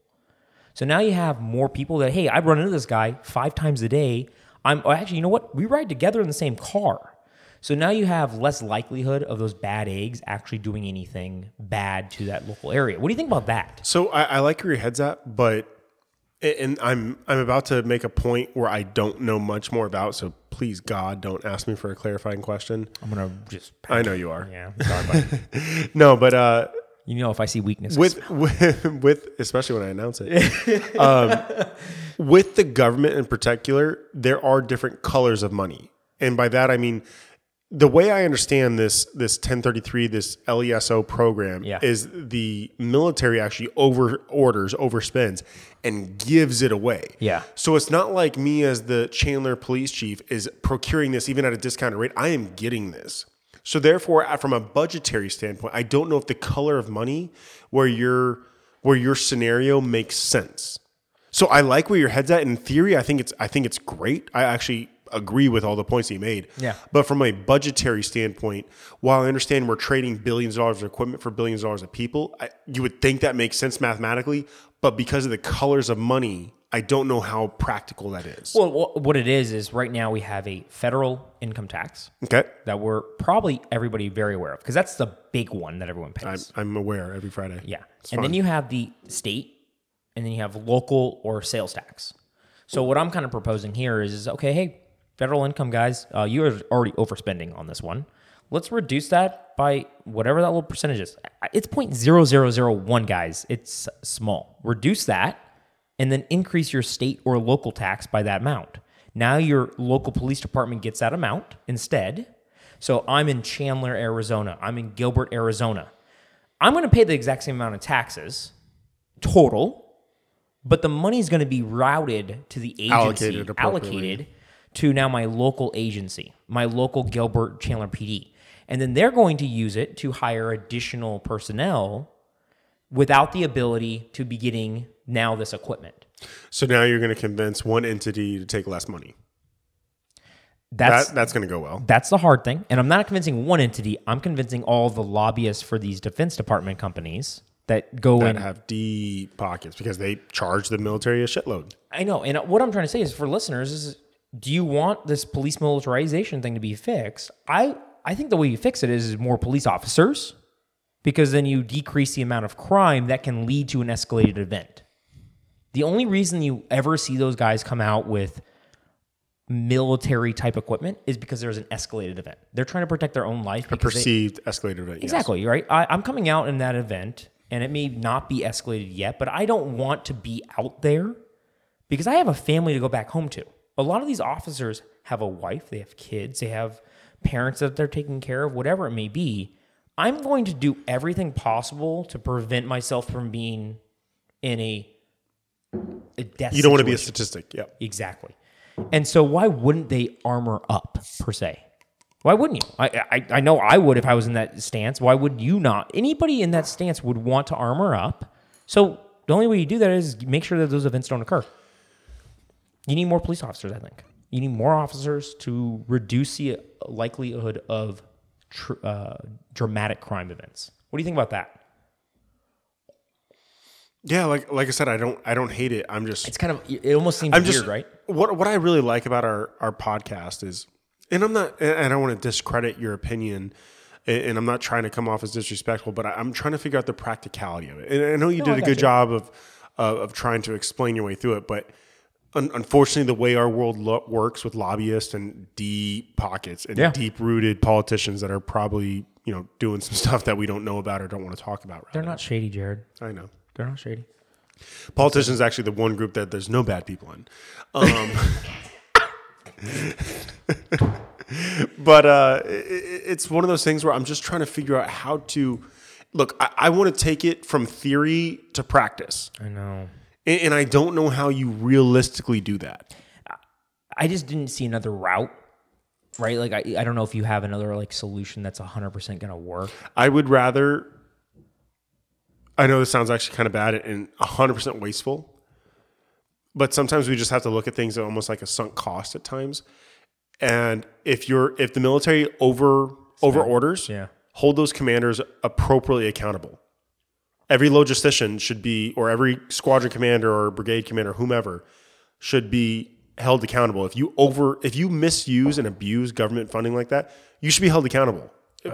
So now you have more people that hey, I run into this guy 5 times a day. I'm oh, actually, you know what? We ride together in the same car. So now you have less likelihood of those bad eggs actually doing anything bad to that local area. What do you think about that? So I, I like where your head's at, but and I'm I'm about to make a point where I don't know much more about. So please, God, don't ask me for a clarifying question. I'm going to just I know you are. yeah, sorry. No, but uh, You know, if I see weakness, with with, with especially when I announce it, um, with the government in particular, there are different colors of money, and by that I mean the way I understand this this 1033 this LESO program Yeah. is the military actually over orders overspends and gives it away. Yeah. So it's not like me as the Chandler police chief is procuring this even at a discounted rate. I am getting this. So therefore, uh, from a budgetary standpoint, I don't know if the color of money where your where your scenario makes sense. So I like where your head's at. In theory, I think it's I think it's great. I actually agree with all the points he made. Yeah. But from a budgetary standpoint, while I understand we're trading billions of dollars of equipment for billions of dollars of people, I, you would think that makes sense mathematically. But because of the colors of money, I don't know how practical that is. well, what it is is right now we have a federal income tax okay. that we're probably everybody very aware of because that's the big one that everyone pays. I'm, I'm aware every Friday. Yeah. It's and fun. then you have the state, and then you have local or sales tax. So what I'm kind of proposing here is, is okay, hey, federal income guys, uh, you are already overspending on this one. Let's reduce that by whatever that little percentage is. It's 0.0001, guys. It's small. Reduce that and then increase your state or local tax by that amount. Now your local police department gets that amount instead. So I'm in Chandler, Arizona. I'm in Gilbert, Arizona. I'm going to pay the exact same amount of taxes total, but the money is going to be routed to the agency, Allocated allocated to now my local agency, my local Gilbert Chandler PD. And then they're going to use it to hire additional personnel without the ability to be getting now this equipment. So now you're going to convince one entity to take less money. That's That that's going to go well. That's the hard thing. And I'm not convincing one entity, I'm convincing all the lobbyists for these Defense Department companies that go That in. have deep pockets because they charge the military a shitload. I know. And what I'm trying to say is for listeners is do you want this police militarization thing to be fixed? I I think the way you fix it is more police officers because then you decrease the amount of crime that can lead to an escalated event. The only reason you ever see those guys come out with military type equipment is because there's an escalated event. They're trying to protect their own life they- Perceived escalated event. yes. Exactly, right? I, I'm coming out in that event, and it may not be escalated yet, but I don't want to be out there because I have a family to go back home to. A lot of these officers have a wife, they have kids, they have parents that they're taking care of, whatever it may be. I'm going to do everything possible to prevent myself from being in a, a death. You don't want to be a statistic. Yeah. Exactly. And so why wouldn't they armor up per se? Why wouldn't you? I, I I know I would if I was in that stance. Why would you not? Anybody in that stance would want to armor up. So the only way you do that is make sure that those events don't occur. You need more police officers, I think. You need more officers to reduce the likelihood of tr- uh, dramatic crime events. What do you think about that? Yeah, like like I said, I don't I don't hate it. I'm just It's kind of it almost seems I'm weird, just right? What what I really like about our our podcast is, and I'm not, and I don't want to discredit your opinion, and I'm not trying to come off as disrespectful, but I'm trying to figure out the practicality of it. And I know you did I a good you. job of of of trying to explain your way through it, but. Un- unfortunately, the way our world lo- works with lobbyists and deep pockets and Yeah. deep-rooted politicians that are probably, you know, doing some stuff that we don't know about or don't want to talk about. Right They're not shady, Jared. I know. They're not shady. Politicians actually the one group that there's no bad people in. Um, but uh, i- i- it's one of those things where I'm just trying to figure out how to look. I, I want to take it from theory to practice, I know. And, and I don't know how you realistically do that. I just didn't see another route, right? Like I, I don't know if you have another like solution that's hundred percent gonna work. I would rather. I know this sounds actually kind of bad and 100% wasteful, but sometimes we just have to look at things at almost like a sunk cost at times. And if you're if the military over over orders, Yeah. hold those commanders appropriately accountable. Every logistician should be, or every squadron commander or brigade commander, whomever, should be held accountable. If you over, if you misuse and abuse government funding like that, you should be held accountable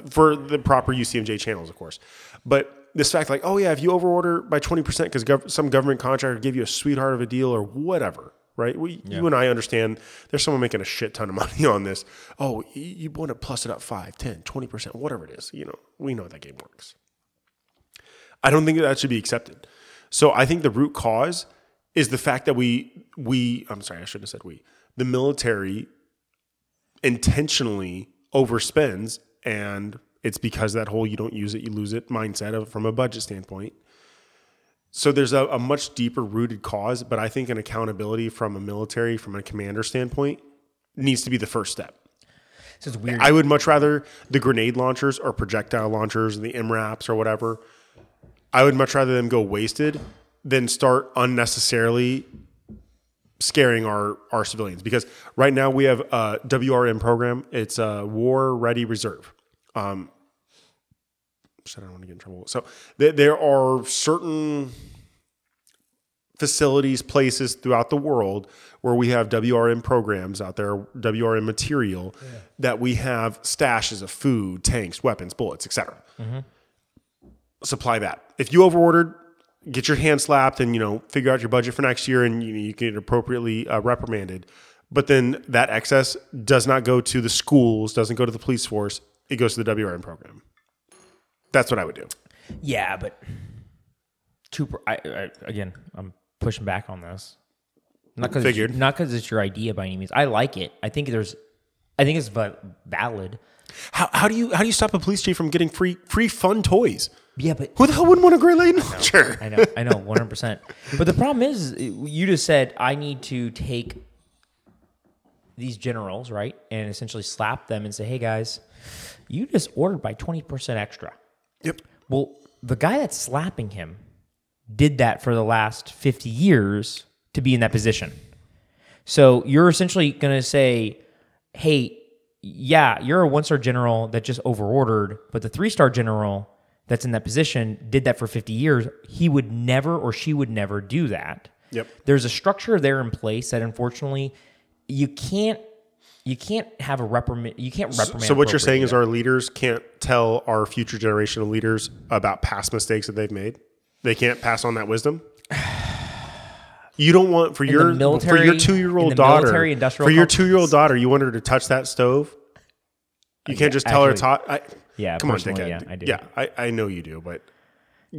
for the proper UCMJ channels, of course. But this fact, like, oh yeah, if you overorder by twenty percent because gov- some government contractor gave you a sweetheart of a deal or whatever, right? We, You and I understand there's someone making a shit ton of money on this. Oh, you want to plus it up 5, 10, 20%, whatever it is. You know, we know that game works. I don't think that, that should be accepted. So I think the root cause is the fact that we we I'm sorry, I shouldn't have said we. The military intentionally overspends and it's because that whole you don't use it, you lose it mindset of from a budget standpoint. So there's a, a much deeper rooted cause, but I think an accountability from a military, from a commander standpoint, needs to be the first step. So it's weird. I would much rather the grenade launchers or projectile launchers, and the MRAPs or whatever. I would much rather them go wasted than start unnecessarily scaring our our civilians. Because right now we have a WRM program. It's a War Ready Reserve. Um, shit, I don't want to get in trouble. So there, there are certain facilities, places throughout the world where we have WRM programs out there, WRM material that we have stashes of food, tanks, weapons, bullets, etc. Supply that. If you overordered, get your hand slapped and you know figure out your budget for next year, and you, you get appropriately uh, reprimanded. But then that excess does not go to the schools, doesn't go to the police force. It goes to the WRM program. That's what I would do. Yeah, but two. per- I, I, again, I'm pushing back on this. Not because Figured. not because it's your idea by any means. I like it. I think there's. I think it's valid. How, how do you how do you stop a police chief from getting free free fun toys? Yeah, but Who the hell wouldn't want a grenade launcher? I know, I know, one hundred percent. But the problem is, you just said I need to take these generals, right, and essentially slap them and say, "Hey guys, you just ordered by twenty percent extra." Yep. Well, the guy that's slapping him did that for the last 50 years to be in that position. So you're essentially going to say, hey, yeah, you're a one star general that just overordered, but the three star general that's in that position did that for 50 years. He would never or she would never do that. Yep. There's a structure there in place that unfortunately you can't. You can't have a reprimand. You can't reprimand. So what you're saying is our leaders can't tell our future generation of leaders about past mistakes that they've made. They can't pass on that wisdom. You don't want for the your for your two-year-old daughter military for your two year old daughter. You want her to touch that stove. You uh, can't just tell her actually- to. Yeah, come on, dickhead. yeah, I do. Yeah, I, I know you do, but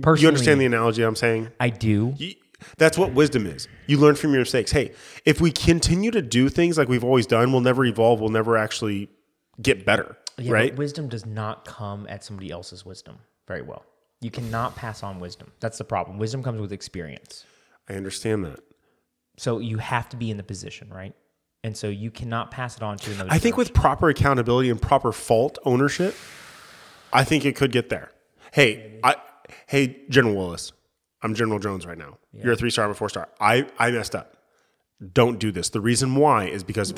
Personally, you understand the analogy I'm saying. I do. You- That's what wisdom is. You learn from your mistakes. Hey, if we continue to do things like we've always done, we'll never evolve. We'll never actually get better. Yeah, right? But wisdom does not come at somebody else's wisdom very well. You cannot pass on wisdom. That's the problem. Wisdom comes with experience. I understand that. So you have to be in the position, right? And so you cannot pass it on to another. I think with proper accountability and proper fault ownership, I think it could get there. Hey, I, hey, General Willis, I'm General Jones right now. You're a three star, I'm a four star. I, I messed up. Don't do this. The reason why is because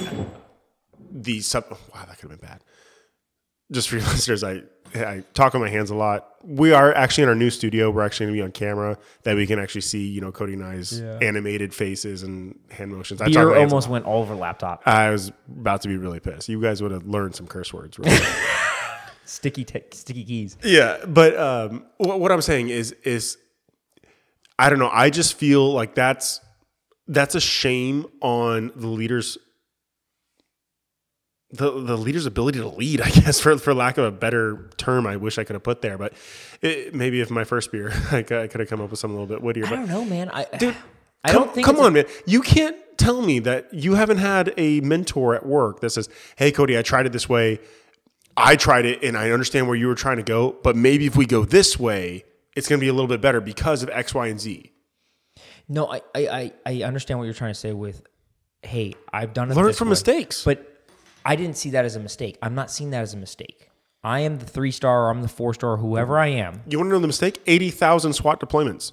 the sub. Oh, wow, that could have been bad. Just for your listeners, I I talk on my hands a lot. We are actually in our new studio. We're actually going to be on camera that we can actually see, you know, Cody and I's animated faces and hand motions. I beer my hands a almost went all over laptop. I was about to be really pissed. You guys would have learned some curse words. Really. Sticky, sticky keys. yeah, but um, what, what I'm saying is, is I don't know. I just feel like that's that's a shame on the leaders. The, the leader's ability to lead, I guess, for, for lack of a better term, I wish I could have put there. But it, maybe if my first beer, I could, I could have come up with something a little bit wittier. I But don't know, man. I, Dude, I come, don't think. come it's a- on, man. You can't tell me that you haven't had a mentor at work that says, "Hey, Cody, I tried it this way. I tried it, and I understand where you were trying to go. But maybe if we go this way, it's going to be a little bit better because of X, Y, and Z." No, I, I, I, I understand what you're trying to say. With, hey, I've done it. Learn this from way. mistakes. But I didn't see that as a mistake. I'm not seeing that as a mistake. I am the three star, or I'm the four star, whoever I am. You want to know the mistake? Eighty thousand SWAT deployments.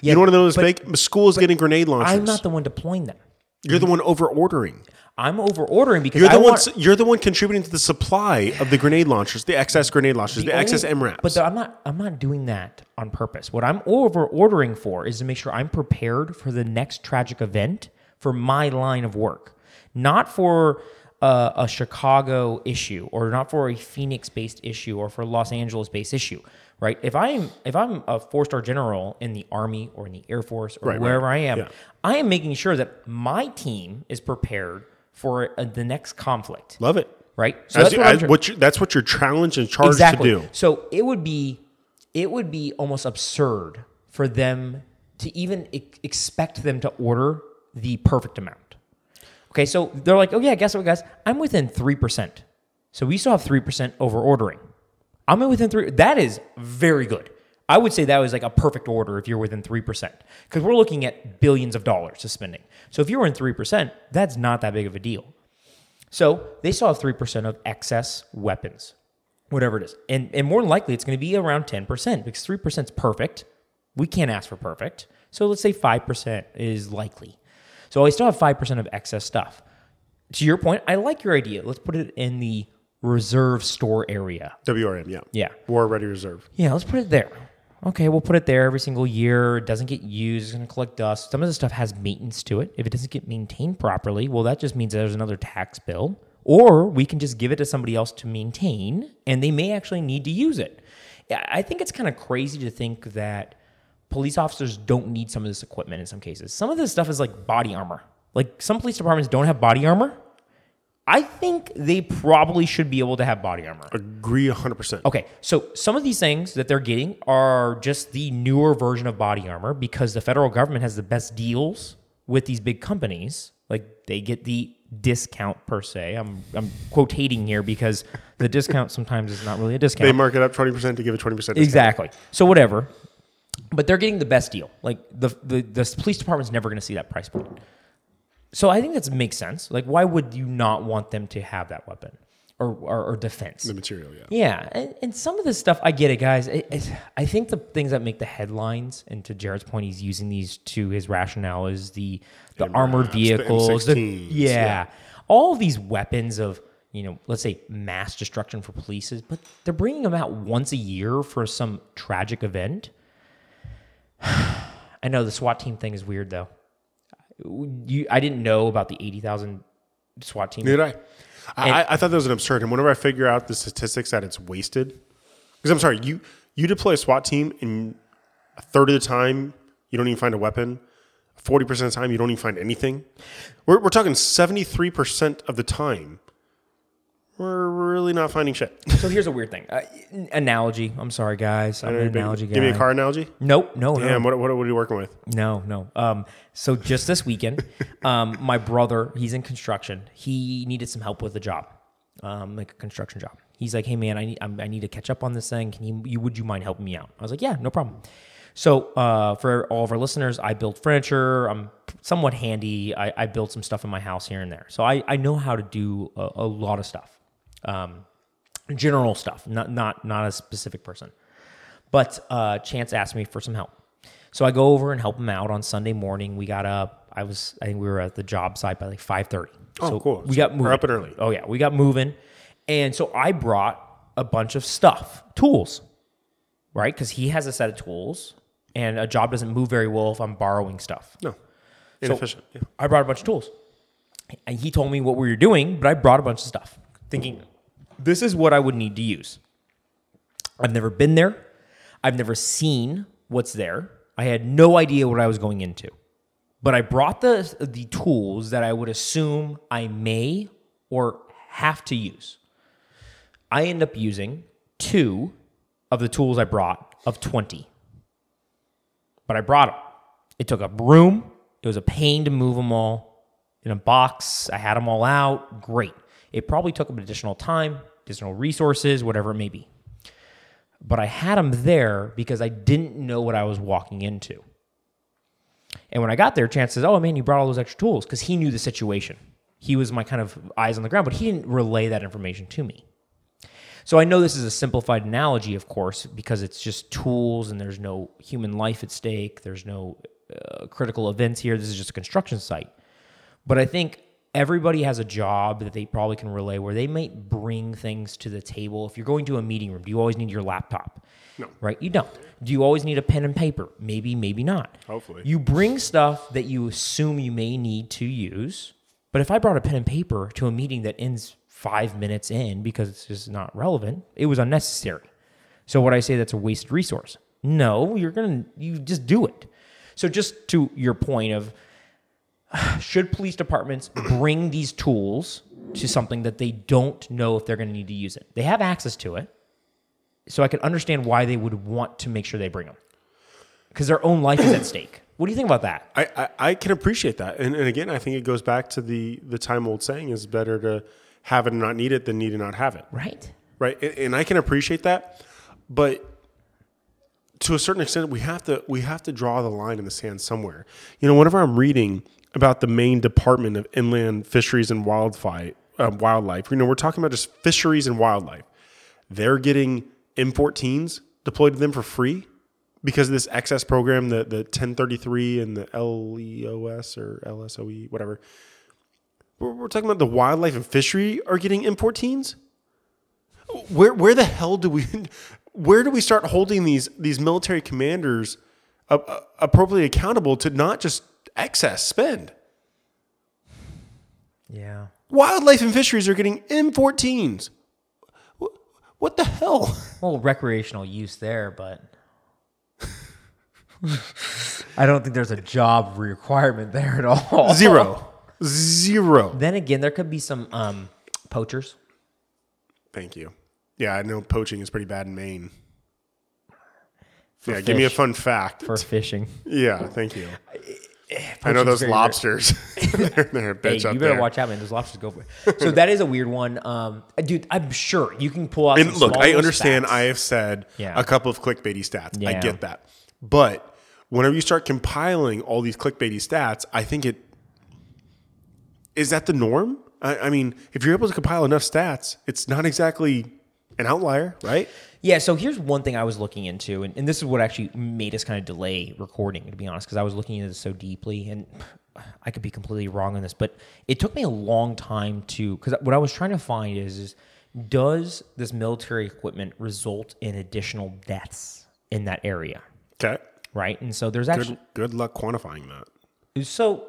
Yeah, you don't want to know the mistake? The school is getting grenade launchers. I'm not the one deploying them. you're the one over ordering. I'm over ordering because You're the I one. want You're the one contributing to the supply of the grenade launchers, the excess grenade launchers, the, excess only- MRAPs. But the- I'm not. I'm not doing that on purpose. What I'm over ordering for is to make sure I'm prepared for the next tragic event for my line of work, not for uh, a Chicago issue or not for a Phoenix based issue or for a Los Angeles based issue. Right? If I'm if I'm a four star general in the Army or in the Air Force or Right, right. wherever I am, Yeah. I am making sure that my team is prepared for uh, the next conflict. Love it. Right? So As- that's what as- what you- that's what you're challenged and charged exactly. to do. So it would be it would be almost absurd for them to even e- expect them to order the perfect amount. Okay, so they're like, oh yeah, guess what, guys? I'm within three percent. So we still have three percent over ordering. I'm within three. That is very good. I would say that was like a perfect order if you're within three percent, because we're looking at billions of dollars of spending. So if you're in three percent, that's not that big of a deal. So they still have three percent of excess weapons, whatever it is, and and more than likely it's going to be around ten percent because three percent is perfect. We can't ask for perfect. So let's say five percent is likely. So I still have five percent of excess stuff. To your point, I like your idea. Let's put it in the reserve store area. WRM, yeah. Yeah. War Ready Reserve. Yeah, let's put it there. Okay, we'll put it there every single year. It doesn't get used. It's going to collect dust. Some of the stuff has maintenance to it. If it doesn't get maintained properly, well, that just means there's another tax bill. Or we can just give it to somebody else to maintain, and they may actually need to use it. I think it's kind of crazy to think that police officers don't need some of this equipment in some cases. Some of this stuff is like body armor. Like some police departments don't have body armor. I think they probably should be able to have body armor. Agree 100%. Okay, so some of these things that they're getting are just the newer version of body armor because the federal government has the best deals with these big companies. Like they get the discount per se. I'm I'm quotating here because the discount sometimes is not really a discount. They mark it up 20% to give a 20% discount. Exactly. So whatever. But they're getting the best deal. Like the the, the police department's never going to see that price point. So I think that makes sense. Like why would you not want them to have that weapon or or, or defense? The material, yeah. Yeah, and, and some of this stuff, I get it, guys. It, it, I think the things that make the headlines, and to Jared's point, he's using these to his rationale is the the armored MRAPs, the vehicles, the- M16s, yeah, yeah. all these weapons of you know, let's say mass destruction for polices, but they're bringing them out once a year for some tragic event. I know the SWAT team thing is weird though. You, I didn't know about the eighty thousand SWAT team. Neither did I. I, I thought that was an absurd. And whenever I figure out the statistics that it's wasted, because I'm sorry, you you deploy a SWAT team and a third of the time you don't even find a weapon. Forty percent of the time you don't even find anything. We're we're talking seventy three percent of the time. We're really not finding shit. So here's a weird thing. Uh, analogy. I'm sorry, guys. I'm an analogy guy. Give me a car analogy. Nope. No. No. Damn, what, what, what are you working with? No, no. Um, so just this weekend, um, my brother, he's in construction. He needed some help with a job, um, like a construction job. He's like, "Hey, man, I need I'm, I need to catch up on this thing. Can you, you would you mind helping me out?" I was like, "Yeah, no problem." So uh, for all of our listeners, I build furniture. I'm somewhat handy. I, I build some stuff in my house here and there. So I, I know how to do a, a lot of stuff, um, general stuff, not not not a specific person. But uh, Chance asked me for some help. So I go over and help him out on Sunday morning. We got up. I was I think we were at the job site by like five thirty. Oh, so cool. We So got we're moving. up and early. Oh yeah, we got moving, and so I brought a bunch of stuff, tools, right? Because he has a set of tools, and a job doesn't move very well if I'm borrowing stuff. No, inefficient. yeah. I brought a bunch of tools. And he told me what we were doing, but I brought a bunch of stuff, thinking this is what I would need to use. I've never been there. I've never seen what's there. I had no idea what I was going into. But I brought the the tools that I would assume I may or have to use. I end up using two of the tools I brought of 20 but I brought them. It took up room. It was a pain to move them all in a box. I had them all out. Great. It probably took up additional time, additional resources, whatever it may be. But I had them there because I didn't know what I was walking into. And when I got there, Chance says, Oh, man, you brought all those extra tools because he knew the situation. He was my kind of eyes on the ground, but he didn't relay that information to me. So I know this is a simplified analogy, of course, because it's just tools and there's no human life at stake. There's no uh, critical events here. This is just a construction site. But I think everybody has a job that they probably can relay where they might bring things to the table. If you're going to a meeting room, do you always need your laptop? No. Right? You don't. Do you always need a pen and paper? Maybe, maybe not. Hopefully. You bring stuff that you assume you may need to use. But if I brought a pen and paper to a meeting that ends five minutes in because it's just not relevant, it was unnecessary. So would I say that's a wasted resource? No, you're gonna you just do it. So just to your point of should police departments bring these tools to something that they don't know if they're going to need to use it? They have access to it. so I can understand why they would want to make sure they bring them because their own life is at stake. What do you think about that? I, I, I can appreciate that. And, and again, I think it goes back to the, the time old saying is better to have it and not need it than need to not have it. Right. Right. And, and I can appreciate that. But to a certain extent, we have to we have to draw the line in the sand somewhere. You know, whenever I'm reading about the Maine Department of Inland Fisheries and Wildlife, uh, wildlife, you know, we're talking about just fisheries and wildlife. They're getting M14s deployed to them for free because of this excess program, the the 1033 and the LEOS or LSOE, whatever. We're, we're talking about the wildlife and fishery are getting M14s. Where where the hell do we where do we start holding these these military commanders appropriately accountable to not just excess spend? Yeah. Wildlife and fisheries are getting M14s. What the hell? Well, recreational use there, but I don't think there's a job requirement there at all. Zero. Zero. Then again, there could be some um, poachers. Thank you. Yeah, I know poaching is pretty bad in Maine. yeah, give me a fun fact. for fishing. yeah, thank you. I know those lobsters. they're, they're a Hey, you better there. watch out, man. Those lobsters go for it. So that is a weird one, um, dude. I'm sure you can pull out. And some look, I understand. stats. I have said Yeah. a couple of clickbaity stats. I get that, but whenever you start compiling all these clickbaity stats, I think it is that the norm. I, I mean, if you're able to compile enough stats, it's not exactly an outlier, right? Yeah, so here's one thing I was looking into, and, and this is what actually made us kind of delay recording, to be honest, because I was looking into this so deeply, and I could be completely wrong on this, but it took me a long time to, because what I was trying to find is, is does this military equipment result in additional deaths in that area, Okay. right? And so there's actually, Good, good luck quantifying that. so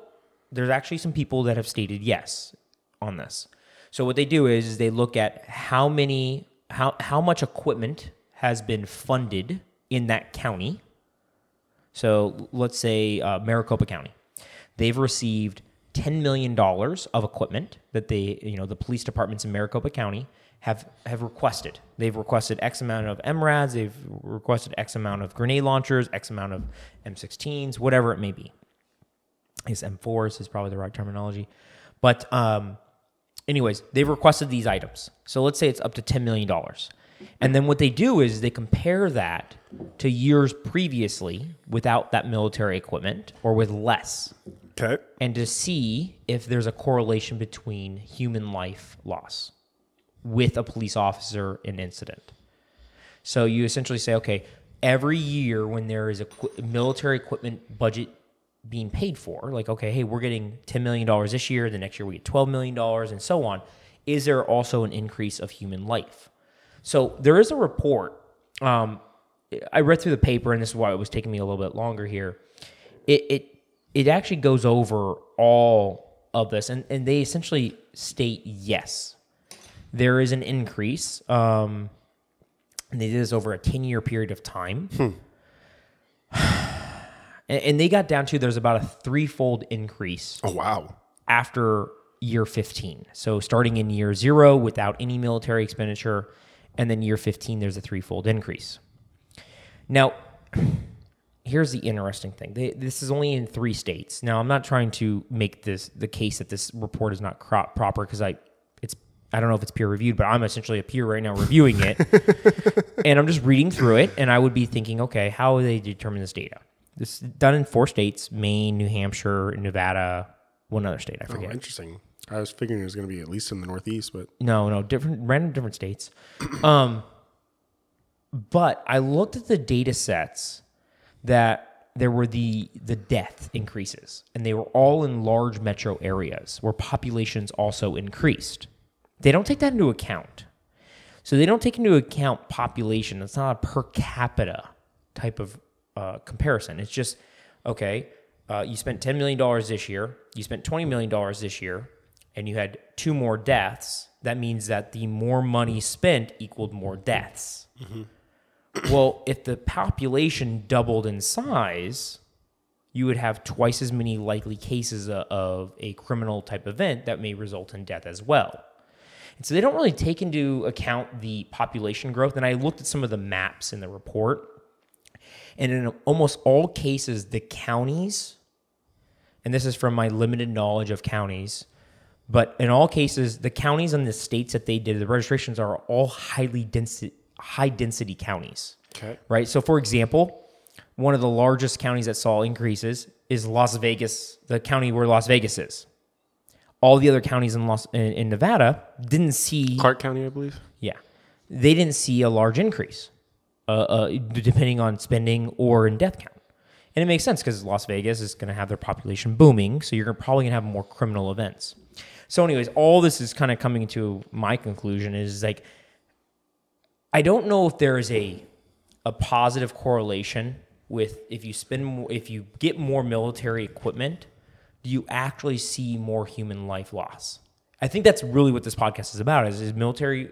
there's actually some people that have stated yes on this. So what they do is, is they look at how many how how much equipment has been funded in that county. So let's say uh, Maricopa County, they've received ten million dollars of equipment that they you know the police departments in Maricopa County have have requested. They've requested X amount of MRAPs, they've requested X amount of grenade launchers, X amount of M16s, whatever it may be. I guess M4s is probably the right terminology. But um, anyways, they've requested these items. So let's say it's up to $10 million. And then what they do is they compare that to years previously without that military equipment or with less Okay. and to see if there's a correlation between human life loss with a police officer in incident. So you essentially say, okay, every year when there is a qu- military equipment budget being paid for, like, okay, hey, we're getting $10 million this year, the next year we get $12 million, and so on, is there also an increase of human life? So there is a report. Um, I read through the paper, and this is why it was taking me a little bit longer here. It it it actually goes over all of this, and and they essentially state yes, there is an increase. Um, and they did this over a ten year period of time. And, and they got down to there's about a threefold increase Oh wow. after year 15. So starting in year zero without any military expenditure, and then year 15, there's a threefold increase. Now, here's the interesting thing. They, this is only in three states. Now, I'm not trying to make this the case that this report is not proper because I, it's I don't know if it's peer reviewed, but I'm essentially a peer right now reviewing it, and I'm just reading through it, and I would be thinking, okay, how would they determine this data? This is done in four states: Maine, New Hampshire, Nevada, one other state I Oh, forget. interesting. I was figuring it was going to be at least in the Northeast, but No, no, different random different states. Um, but I looked at the data sets that there were the the death increases, and they were all in large metro areas where populations also increased. They don't take that into account. So they don't take into account population. It's not a per capita type of uh, comparison. It's just okay. Uh, you spent ten million dollars this year. You spent twenty million dollars this year, and you had two more deaths. That means that the more money spent equaled more deaths. Well, if the population doubled in size, you would have twice as many likely cases of a criminal type event that may result in death as well. And so they don't really take into account the population growth. And I looked at some of the maps in the report, and in almost all cases, the counties, and this is from my limited knowledge of counties, but in all cases, the counties and the states that they did the registrations are all highly density, high density counties. Okay. Right. So, for example, one of the largest counties that saw increases is Las Vegas, the county where Las Vegas is. All the other counties in Las in, in Nevada didn't see Clark County, I believe. yeah, they didn't see a large increase, uh, uh, depending on spending or in death count. And it makes sense because Las Vegas is going to have their population booming, so you're probably going to have more criminal events. So, anyways, all this is kind of coming to my conclusion is like, I don't know if there is a a positive correlation with if you spend if you get more military equipment, do you actually see more human life loss? I think that's really what this podcast is about is, is military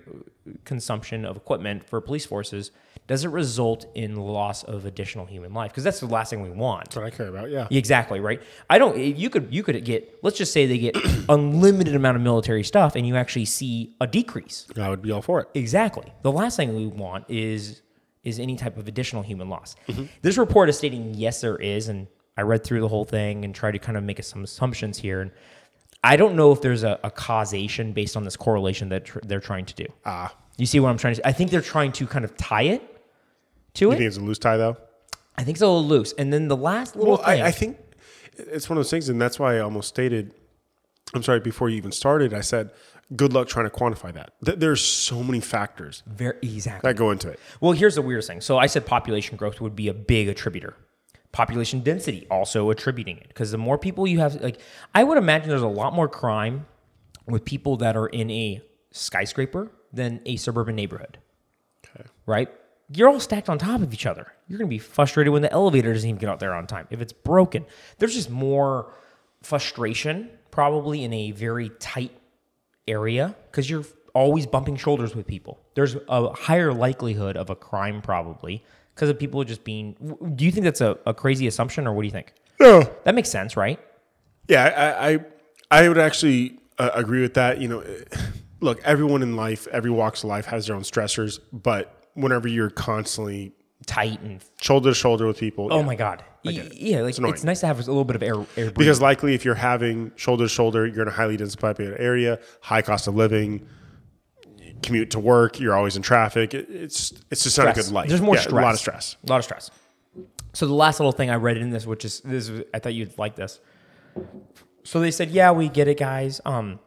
consumption of equipment for police forces does it result in loss of additional human life because that's the last thing we want That's what I care about. Yeah. exactly right i don't you could you could get let's just say they get unlimited amount of military stuff and you actually see a decrease I would be all for it. Exactly. The last thing we want is is any type of additional human loss. This report is stating yes, there is, and I read through the whole thing and tried to kind of make some assumptions here. And I don't know if there's a, a causation based on this correlation that tr- they're trying to do. Ah. You see what I'm trying to? I think they're trying to kind of tie it to You it. think it's a loose tie though? I think it's a little loose. And then the last little Well, thing. I, I think it's one of those things, and that's why I almost stated. I'm sorry. Before you even started, I said, "Good luck trying to quantify that." Th- There's so many factors very exactly. that go into it. Well, here's the weirdest thing. So I said population growth would be a big attributor. Population density also attributing it because the more people you have, like I would imagine there's a lot more crime with people that are in a skyscraper than a suburban neighborhood. Okay. Right? You're all stacked on top of each other. You're gonna be frustrated when the elevator doesn't even get out there on time. If it's broken, there's just more frustration probably in a very tight area because you're always bumping shoulders with people. There's a higher likelihood of a crime probably because of people just being. Do you think that's a, a crazy assumption or what do you think? No. That makes sense, right? Yeah, I I, I would actually uh, agree with that. You know, look, everyone in life, every walks of life has their own stressors, but whenever you're constantly Tight and shoulder to shoulder with people, oh yeah. my god, it. yeah, like it's, annoying. nice to have a little bit of air. air because likely if you're having shoulder to shoulder, you're in a highly dense populated area, high cost of living, commute to work, you're always in traffic. It's it's just not a good life. There's more Yeah, stress. A lot of stress. A lot of stress. So the last little thing I read in this, which is this, is- I thought you'd like this. So they said, "Yeah, we get it, guys. Um,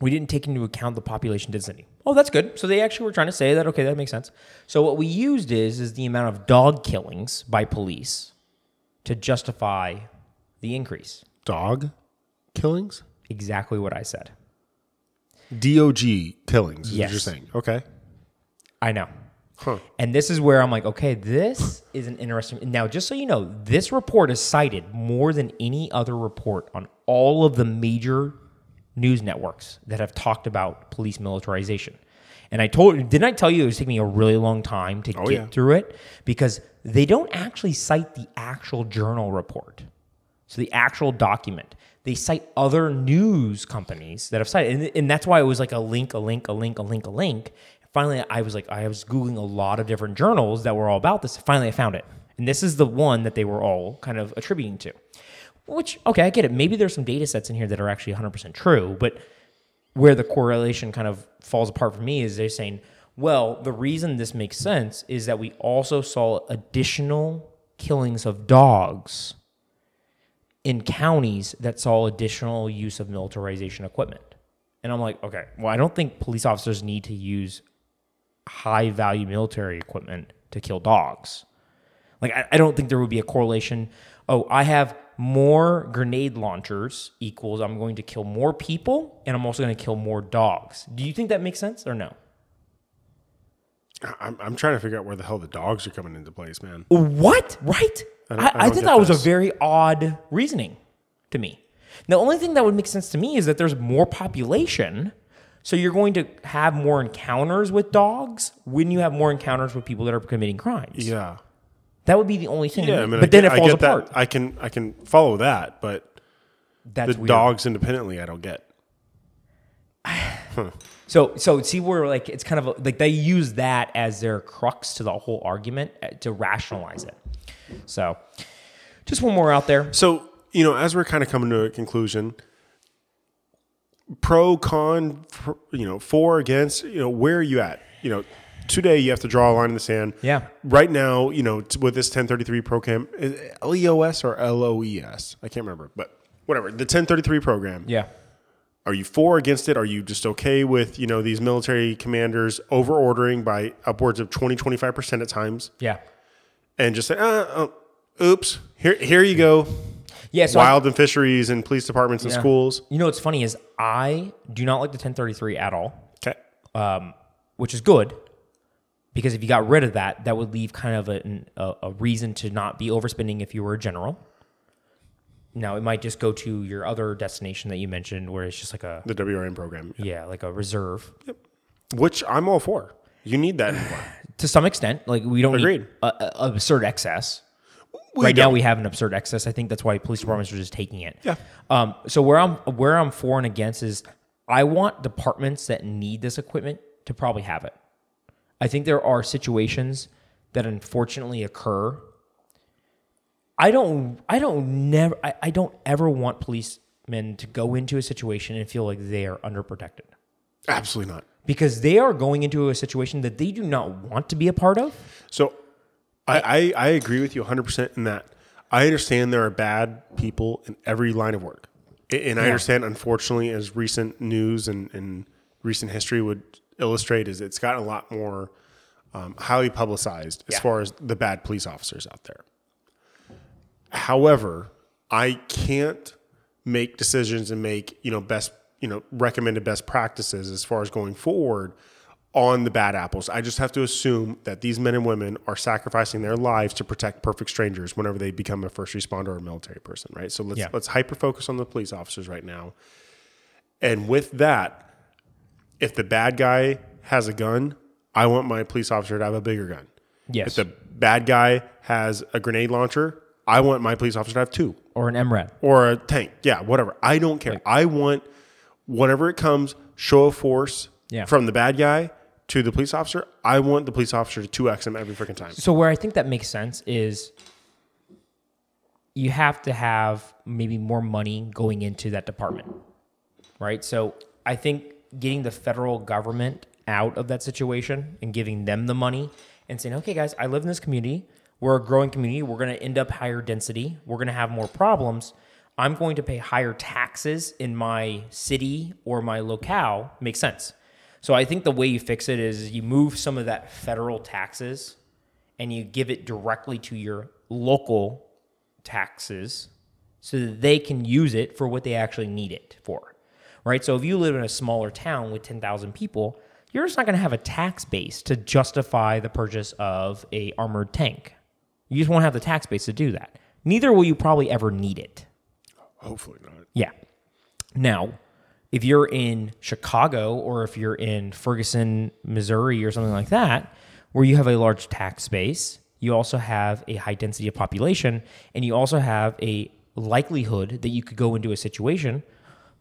we didn't take into account the population density. Oh, that's good. So they actually were trying to say that. Okay, that makes sense. So what we used is is the amount of dog killings by police to justify the increase. Dog killings, Exactly what I said. dog killings. Is Yes. what you're saying? Okay. I know. Huh. And this is where I'm like, okay, this is an interesting. Now, just so you know, this report is cited more than any other report on all of the major news networks that have talked about police militarization. And I told, didn't I tell you it was taking me a really long time to oh, get yeah. through it because they don't actually cite the actual journal report. So the actual document. They cite other news companies that have cited, and, and that's why it was like a link, a link, a link, a link, a link. Finally, I was like, I was googling a lot of different journals that were all about this. Finally, I found it, and this is the one that they were all kind of attributing to. Which, okay, I get it. Maybe there's some data sets in here that are actually 100% true, but where the correlation kind of falls apart for me is they're saying, well, the reason this makes sense is that we also saw additional killings of dogs in counties that saw additional use of militarization equipment. And I'm like, okay, well, I don't think police officers need to use high value military equipment to kill dogs. Like, I, I don't think there would be a correlation. Oh, I have more grenade launchers equals I'm going to kill more people and I'm also going to kill more dogs. Do you think that makes sense or no? I'm, I'm trying to figure out where the hell the dogs are coming into place, man. What? Right? I, I, I don't think that was a very odd reasoning to me. The only thing that would make sense to me is that there's more population. So you're going to have more encounters with dogs when you have more encounters with people that are committing crimes. Yeah. That would be the only thing. Yeah, I mean, but I then get, it falls I apart. That. I can I can follow that, but That's the weird. dogs independently, I don't get. So so see where like it's kind of a, like they use that as their crux to the whole argument uh, to rationalize it. So just one more out there. So, you know, as we're kind of coming to a conclusion, pro, con, you know, for, against, you know, where are you at? You know, today you have to draw a line in the sand. Yeah. Right now, you know, with this 1033 program, LEOS or LOES? I can't remember, but whatever. The 1033 program. Yeah. Are you for or against it? Are you just okay with, you know, these military commanders over ordering by upwards of 20, 25% at times Yeah. and just say, uh, oh, oops, here, here you go. Yeah. So I- Wild and fisheries and police departments and Yeah. schools. you know what's funny is I do not like the 1033 at all. Okay. um, which is good because if you got rid of that, that would leave kind of a, a, a reason to not be overspending if you were a general. Now it might just go to your other destination that you mentioned, where it's just like a The WRM program, yeah, like a reserve Yep. which I'm all for. You need that anymore. to some extent. Like we don't Agreed. need a, a, absurd excess. We right now don't. we have an absurd excess. I think that's why police departments are just taking it. Yeah. Um, so where I'm where I'm for and against is I want departments that need this equipment to probably have it. I think there are situations that unfortunately occur. I don't I don't never I, I don't ever want policemen to go into a situation and feel like they are underprotected. Absolutely not. Because they are going into a situation that they do not want to be a part of. So I, I, I agree with you 100% in that. I understand there are bad people in every line of work. And I understand, unfortunately, as recent news and, and recent history would illustrate, is it's gotten a lot more um, highly publicized as Yeah. far as the bad police officers out there. However, I can't make decisions and make you know best you know recommended best practices as far as going forward on the bad apples. I just have to assume that these men and women are sacrificing their lives to protect perfect strangers whenever they become a first responder or a military person, right? So let's Yeah. let's hyper focus on the police officers right now. And with that, if the bad guy has a gun, I want my police officer to have a bigger gun. Yes. If the bad guy has a grenade launcher, I want my police officer to have two or an MRAP. or a tank. Yeah, whatever. I don't care. I want whenever it comes, show of force Yeah. from the bad guy to the police officer. I want the police officer to two X him every freaking time. So where I think that makes sense is you have to have maybe more money going into that department. Right? So I think getting the federal government out of that situation and giving them the money and saying, "Okay guys, I live in this community. We're a growing community. We're going to end up higher density. We're going to have more problems. I'm going to pay higher taxes in my city or my locale." Makes sense. So I think the way you fix it is you move some of that federal taxes and you give it directly to your local taxes so that they can use it for what they actually need it for. Right? So if you live in a smaller town with 10,000 people, you're just not going to have a tax base to justify the purchase of a armored tank. You just won't have the tax base to do that. Neither will you probably ever need it. Hopefully not. Yeah. Now, if you're in Chicago or if you're in Ferguson, Missouri, or something like that, where you have a large tax base, you also have a high density of population, and you also have a likelihood that you could go into a situation.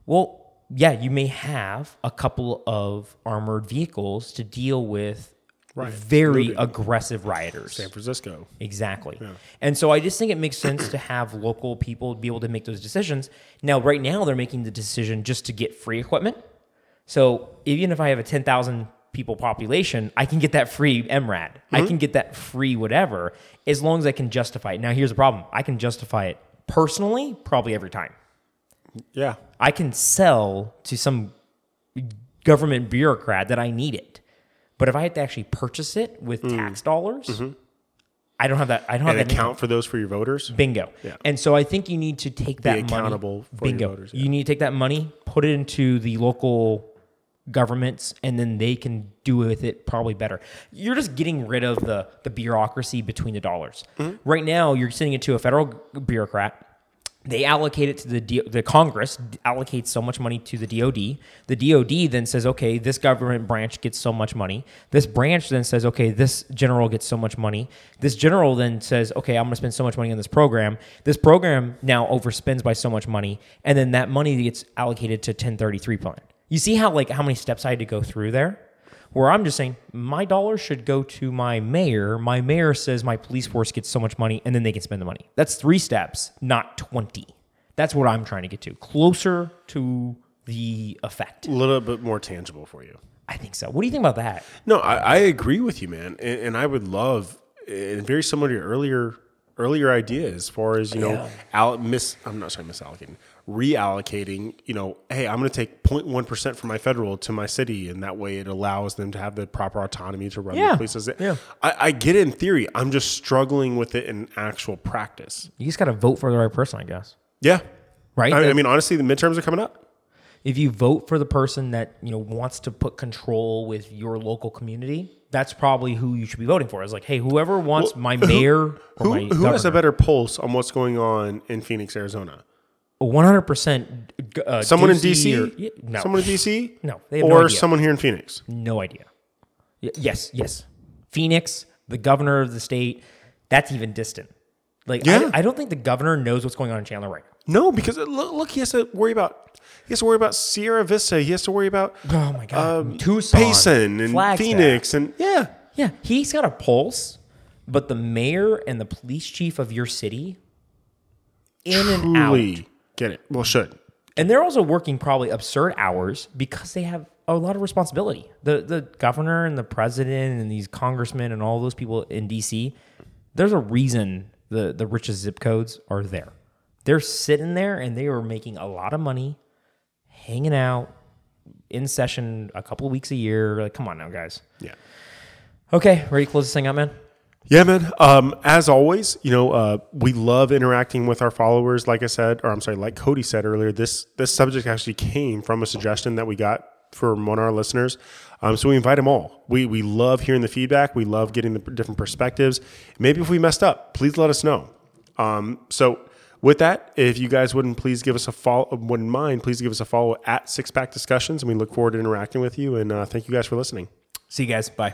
Well, yeah, you may have a couple of armored vehicles to deal with Right. very aggressive rioters. San Francisco. Exactly. And so I just think it makes sense to have local people be able to make those decisions. Now, right now, they're making the decision just to get free equipment. So even if I have a 10,000 people population, I can get that free MRAP. I can mm-hmm. get that free whatever as long as I can justify it. Now, here's the problem I can justify it personally, probably every time. Yeah. I can sell to some government bureaucrat that I need it. But if I had to actually purchase it with tax dollars, I don't have that. I don't have And that. income. account for those for your voters. Bingo. Yeah. And so I think you need to take that accountable money. for Bingo. voters, yeah. You need to take that money, put it into the local governments, and then they can do with it probably better. You're just getting rid of the the bureaucracy between the dollars. Mm-hmm. Right now, you're sending it to a federal bureaucrat. They allocate it to the D- the Congress allocates so much money to the DoD. The DoD then says, okay, this government branch gets so much money. This branch then says, okay, this general gets so much money. This general then says, okay, I'm going to spend so much money on this program. This program now overspends by so much money, and then that money gets allocated to 1033 plan. You see how like how many steps I had to go through there? Where I'm just saying my dollar should go to my mayor. My mayor says my police force gets so much money and then they can spend the money. That's three steps, not 20. That's what I'm trying to get to. Closer to the effect. A little bit more tangible for you. I think so. What do you think about that? No, I, I agree with you, man, and, and I would love, and very similar to your earlier earlier idea as far as you know, Yeah. al- miss. I'm not sorry, misallocating, reallocating. You know, hey, I'm going to take 0.1 percent from my federal to my city, and that way it allows them to have the proper autonomy to run Yeah. the places. Yeah. I, I get it in theory. I'm just struggling with it in actual practice. You just got to vote for the right person, I guess. Yeah, Right? I, I mean, honestly, the midterms are coming up. if you vote for the person that you know wants to put control with your local community, that's probably who you should be voting for. It's like, hey, whoever wants my mayor or Who, my who has a better pulse on what's going on in Phoenix, Arizona? One hundred percent. uh, Someone in DC? or- no, Someone in DC? No, they have no or idea. someone here in Phoenix? no idea. Y- yes, yes. Phoenix, the governor of the state, that's even distant. Like, Yeah. I, I don't think the governor knows what's going on in Chandler right now. No, because uh, look, look, he has to worry about he has to worry about Sierra Vista. He has to worry about Oh my god, um, Tucson, Payson and Flagstaff. Phoenix, and yeah, Yeah, he's got a pulse, but the mayor and the police chief of your city, in and out, truly get it. Well, should and they're also working probably absurd hours because they have a lot of responsibility. The the governor and the president and these congressmen and all those people in D.C. There's a reason the the richest zip codes are there. They're sitting there and they are making a lot of money, hanging out in session a couple of weeks a year. Like, come on now, guys. yeah. Okay, ready to close this thing out, man? Yeah, man. Um, as always, you know, uh, we love interacting with our followers. Like I said, or I'm sorry, like Cody said earlier, this this subject actually came from a suggestion that we got from one of our listeners. Um, so we invite them all. We we love hearing the feedback. We love getting the different perspectives. Maybe if we messed up, please let us know. Um, so with that, if you guys wouldn't please give us a follow, wouldn't mind, please give us a follow at Six Pack Discussions, and we look forward to interacting with you. And uh, thank you guys for listening. See you guys. Bye.